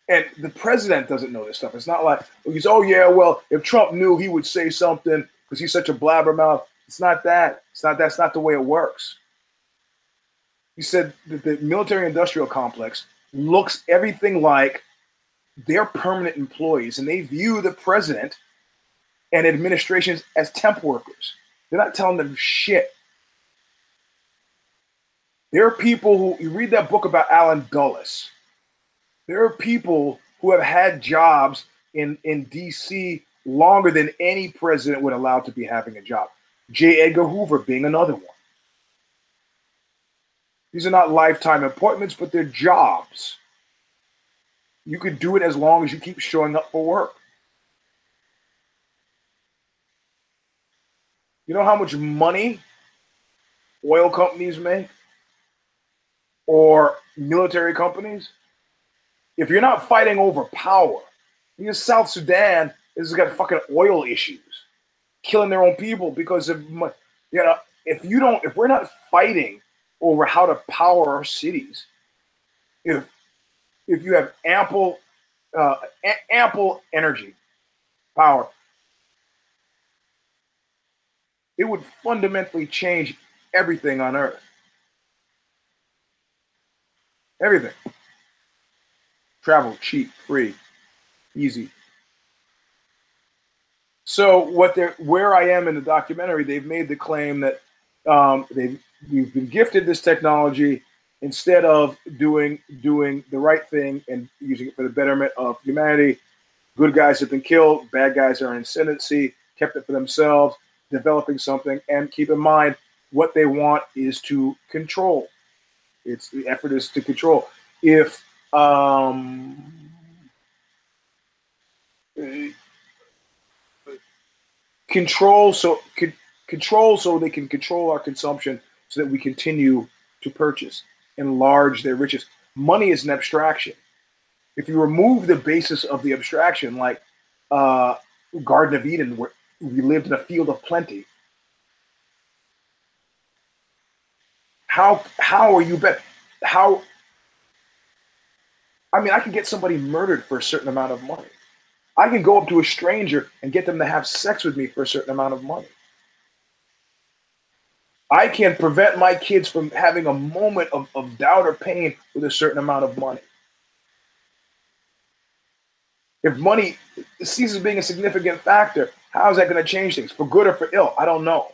[SPEAKER 1] and the president doesn't know this stuff. It's not like he's, oh yeah, well, if Trump knew, he would say something because he's such a blabbermouth. It's not that. It's not that's not the way it works. He said that the military-industrial complex looks everything like they're permanent employees, and they view the president and administrations as temp workers. They're not telling them shit. There are people who you read that book about Allen Dulles. There are people who have had jobs in, in DC longer than any president would allow to be having a job. J. Edgar Hoover being another one. These are not lifetime appointments, but they're jobs. You could do it as long as you keep showing up for work. You know how much money oil companies make or military companies? If you're not fighting over power, because South Sudan has got fucking oil issues, killing their own people because of you know if you don't if we're not fighting over how to power our cities, if if you have ample uh, a- ample energy power, it would fundamentally change everything on Earth. Everything. Travel cheap, free, easy. So what they're where I am in the documentary, they've made the claim that um, they've we've been gifted this technology instead of doing doing the right thing and using it for the betterment of humanity. Good guys have been killed, bad guys are in ascendancy, kept it for themselves, developing something, and keep in mind what they want is to control. It's the effort is to control. If um, control so control so they can control our consumption so that we continue to purchase enlarge their riches money is an abstraction if you remove the basis of the abstraction like uh, garden of eden where we lived in a field of plenty how how are you bet how i mean i can get somebody murdered for a certain amount of money I can go up to a stranger and get them to have sex with me for a certain amount of money. I can prevent my kids from having a moment of, of doubt or pain with a certain amount of money. If money ceases being a significant factor, how is that going to change things for good or for ill? I don't know.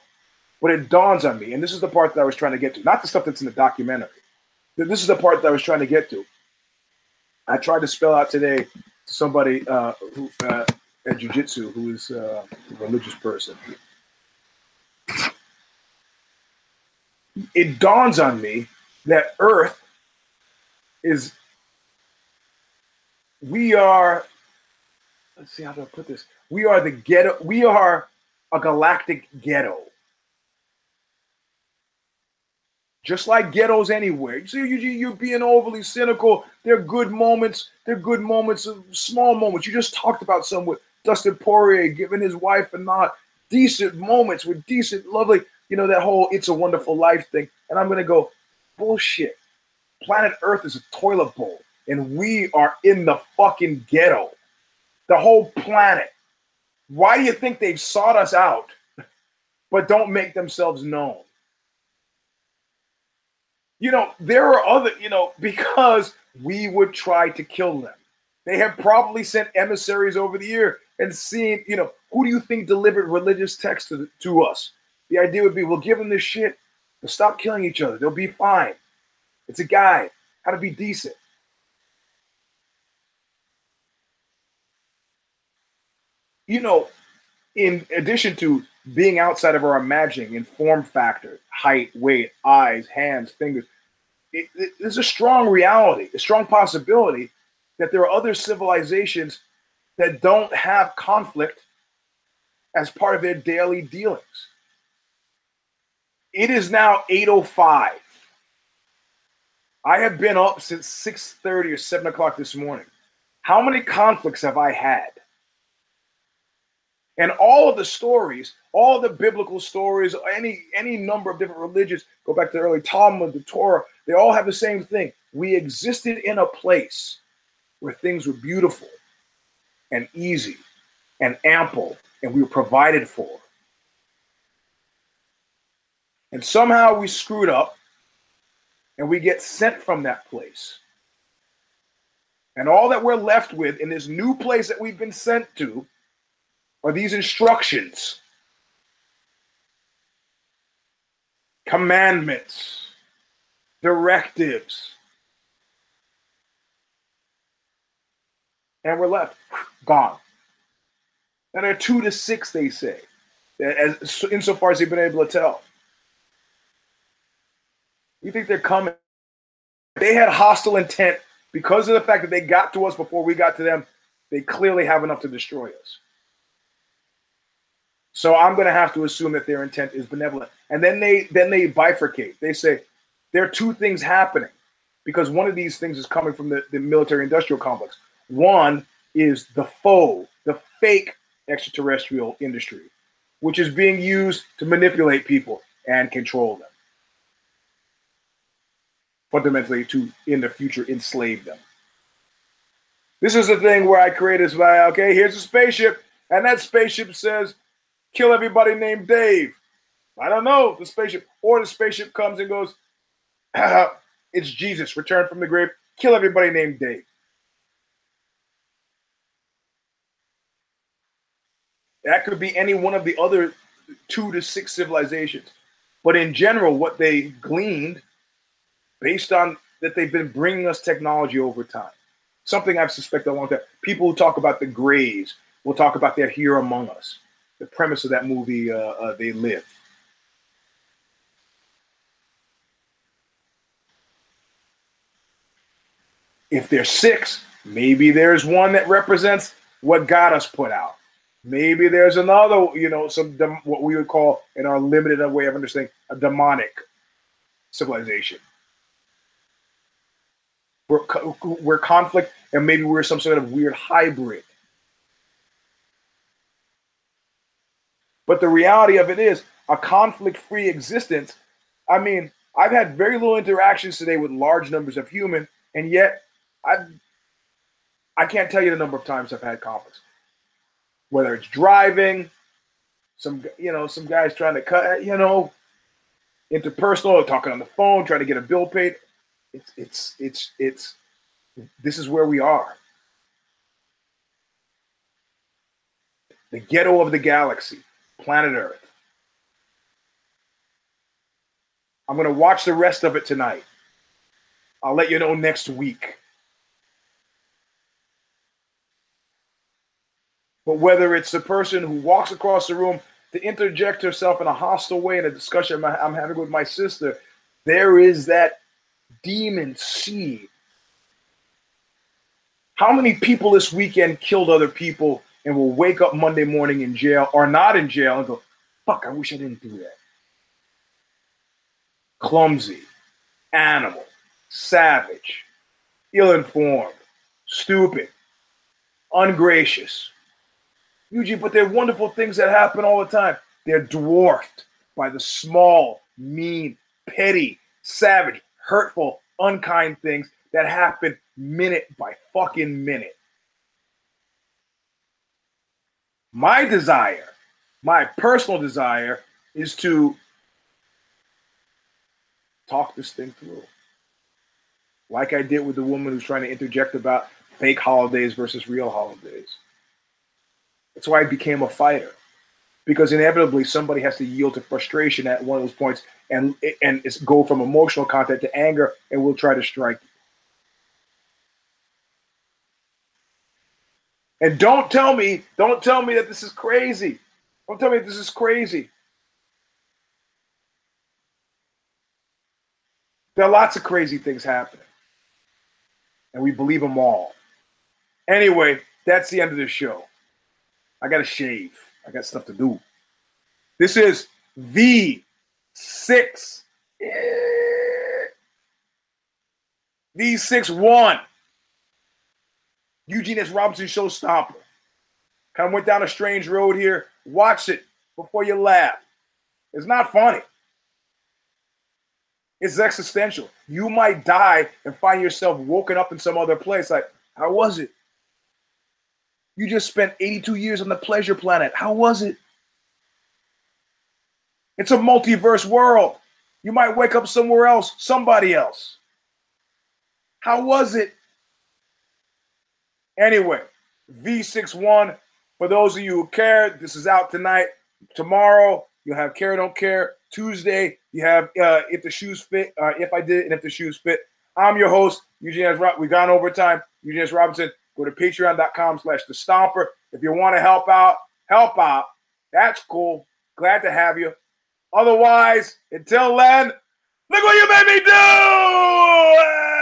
[SPEAKER 1] But it dawns on me, and this is the part that I was trying to get to, not the stuff that's in the documentary. This is the part that I was trying to get to. I tried to spell out today to somebody uh, who uh, at jujitsu who is uh, a religious person. It dawns on me that Earth is. We are. Let's see how to put this. We are the ghetto. We are a galactic ghetto. Just like ghettos anywhere. you, you, you're being overly cynical. They're good moments. They're good moments, small moments. You just talked about some with Dustin Poirier giving his wife a nod. Decent moments with decent, lovely, you know, that whole It's a Wonderful Life thing. And I'm going to go, bullshit. Planet Earth is a toilet bowl, and we are in the fucking ghetto. The whole planet. Why do you think they've sought us out, but don't make themselves known? You know, there are other, you know, because we would try to kill them. They have probably sent emissaries over the year and seen, you know, who do you think delivered religious texts to, to us? The idea would be, we'll give them this shit, they'll stop killing each other, they'll be fine. It's a guide, how to be decent. You know, in addition to being outside of our imagining in form factor, height, weight, eyes, hands, fingers. It, it, there's a strong reality, a strong possibility that there are other civilizations that don't have conflict as part of their daily dealings. It is now 8:05. I have been up since 6:30 or 7 o'clock this morning. How many conflicts have I had? And all of the stories, all the biblical stories, any any number of different religions, go back to the early Talmud, the Torah, they all have the same thing. We existed in a place where things were beautiful and easy and ample, and we were provided for. And somehow we screwed up and we get sent from that place. And all that we're left with in this new place that we've been sent to are these instructions, commandments, directives. And we're left gone. And they're two to six, they say, as insofar as they've been able to tell. You think they're coming? They had hostile intent because of the fact that they got to us before we got to them. They clearly have enough to destroy us. So I'm going to have to assume that their intent is benevolent. And then they then they bifurcate. They say there are two things happening because one of these things is coming from the, the military industrial complex. One is the foe, the fake extraterrestrial industry, which is being used to manipulate people and control them. Fundamentally, to in the future enslave them. This is the thing where I create this by okay, here's a spaceship, and that spaceship says, kill everybody named Dave. I don't know, the spaceship, or the spaceship comes and goes, it's Jesus, returned from the grave, kill everybody named Dave. That could be any one of the other two to six civilizations. But in general, what they gleaned based on that they've been bringing us technology over time. Something I've suspected a long time. People who talk about the Greys will talk about they're here among us. The premise of that movie, uh, uh, They Live. If there's six, maybe there's one that represents what God has put out. Maybe there's another, you know, some what we would call in our limited way of understanding a demonic civilization. Where conflict and maybe we're some sort of weird hybrid. But the reality of it is a conflict-free existence. I mean, I've had very little interactions today with large numbers of human, and yet I I can't tell you the number of times I've had conflicts whether it's driving, some you know some guys trying to cut you know interpersonal, talking on the phone, trying to get a bill paid. It's it's it's it's this is where we are. The ghetto of the galaxy, planet Earth. I'm going to watch the rest of it tonight. I'll let you know next week. But whether it's the person who walks across the room to interject herself in a hostile way in a discussion I'm having with my sister, there is that demon seed. How many people this weekend killed other people and will wake up Monday morning in jail or not in jail and go, fuck, I wish I didn't do that? Clumsy, animal, savage, ill informed, stupid, ungracious Eugene, but they're wonderful things that happen all the time. They're dwarfed by the small, mean, petty, savage, hurtful, unkind things that happen minute by fucking minute. My desire, my personal desire, is to talk this thing through. Like I did with the woman who's trying to interject about fake holidays versus real holidays. That's why I became a fighter, because inevitably somebody has to yield to frustration at one of those points and and go from emotional content to anger, and we'll try to strike. And don't tell me, don't tell me that this is crazy. Don't tell me this is crazy. There are lots of crazy things happening. And we believe them all. Anyway, that's the end of the show. I got to shave. I got stuff to do. This is V6. V6 1. Eugene S. Robinson Show Stomper. Kind of went down a strange road here. Watch it before you laugh. It's not funny. It's existential. You might die and find yourself woken up in some other place. Like, how was it? You just spent 82 years on the pleasure planet. How was it? It's a multiverse world. You might wake up somewhere else, somebody else. How was it? Anyway, V61, for those of you who care, this is out tonight. Tomorrow, you'll have Care Don't Care. Tuesday, you have uh, If the Shoes Fit, uh, If I Did, and If the Shoes Fit. I'm your host, Eugene S. Rob. We've gone over time. Eugene S. Robinson. Go to patreon.com slash the stomper. If you want to help out, help out. That's cool. Glad to have you. Otherwise, until then, look what you made me do!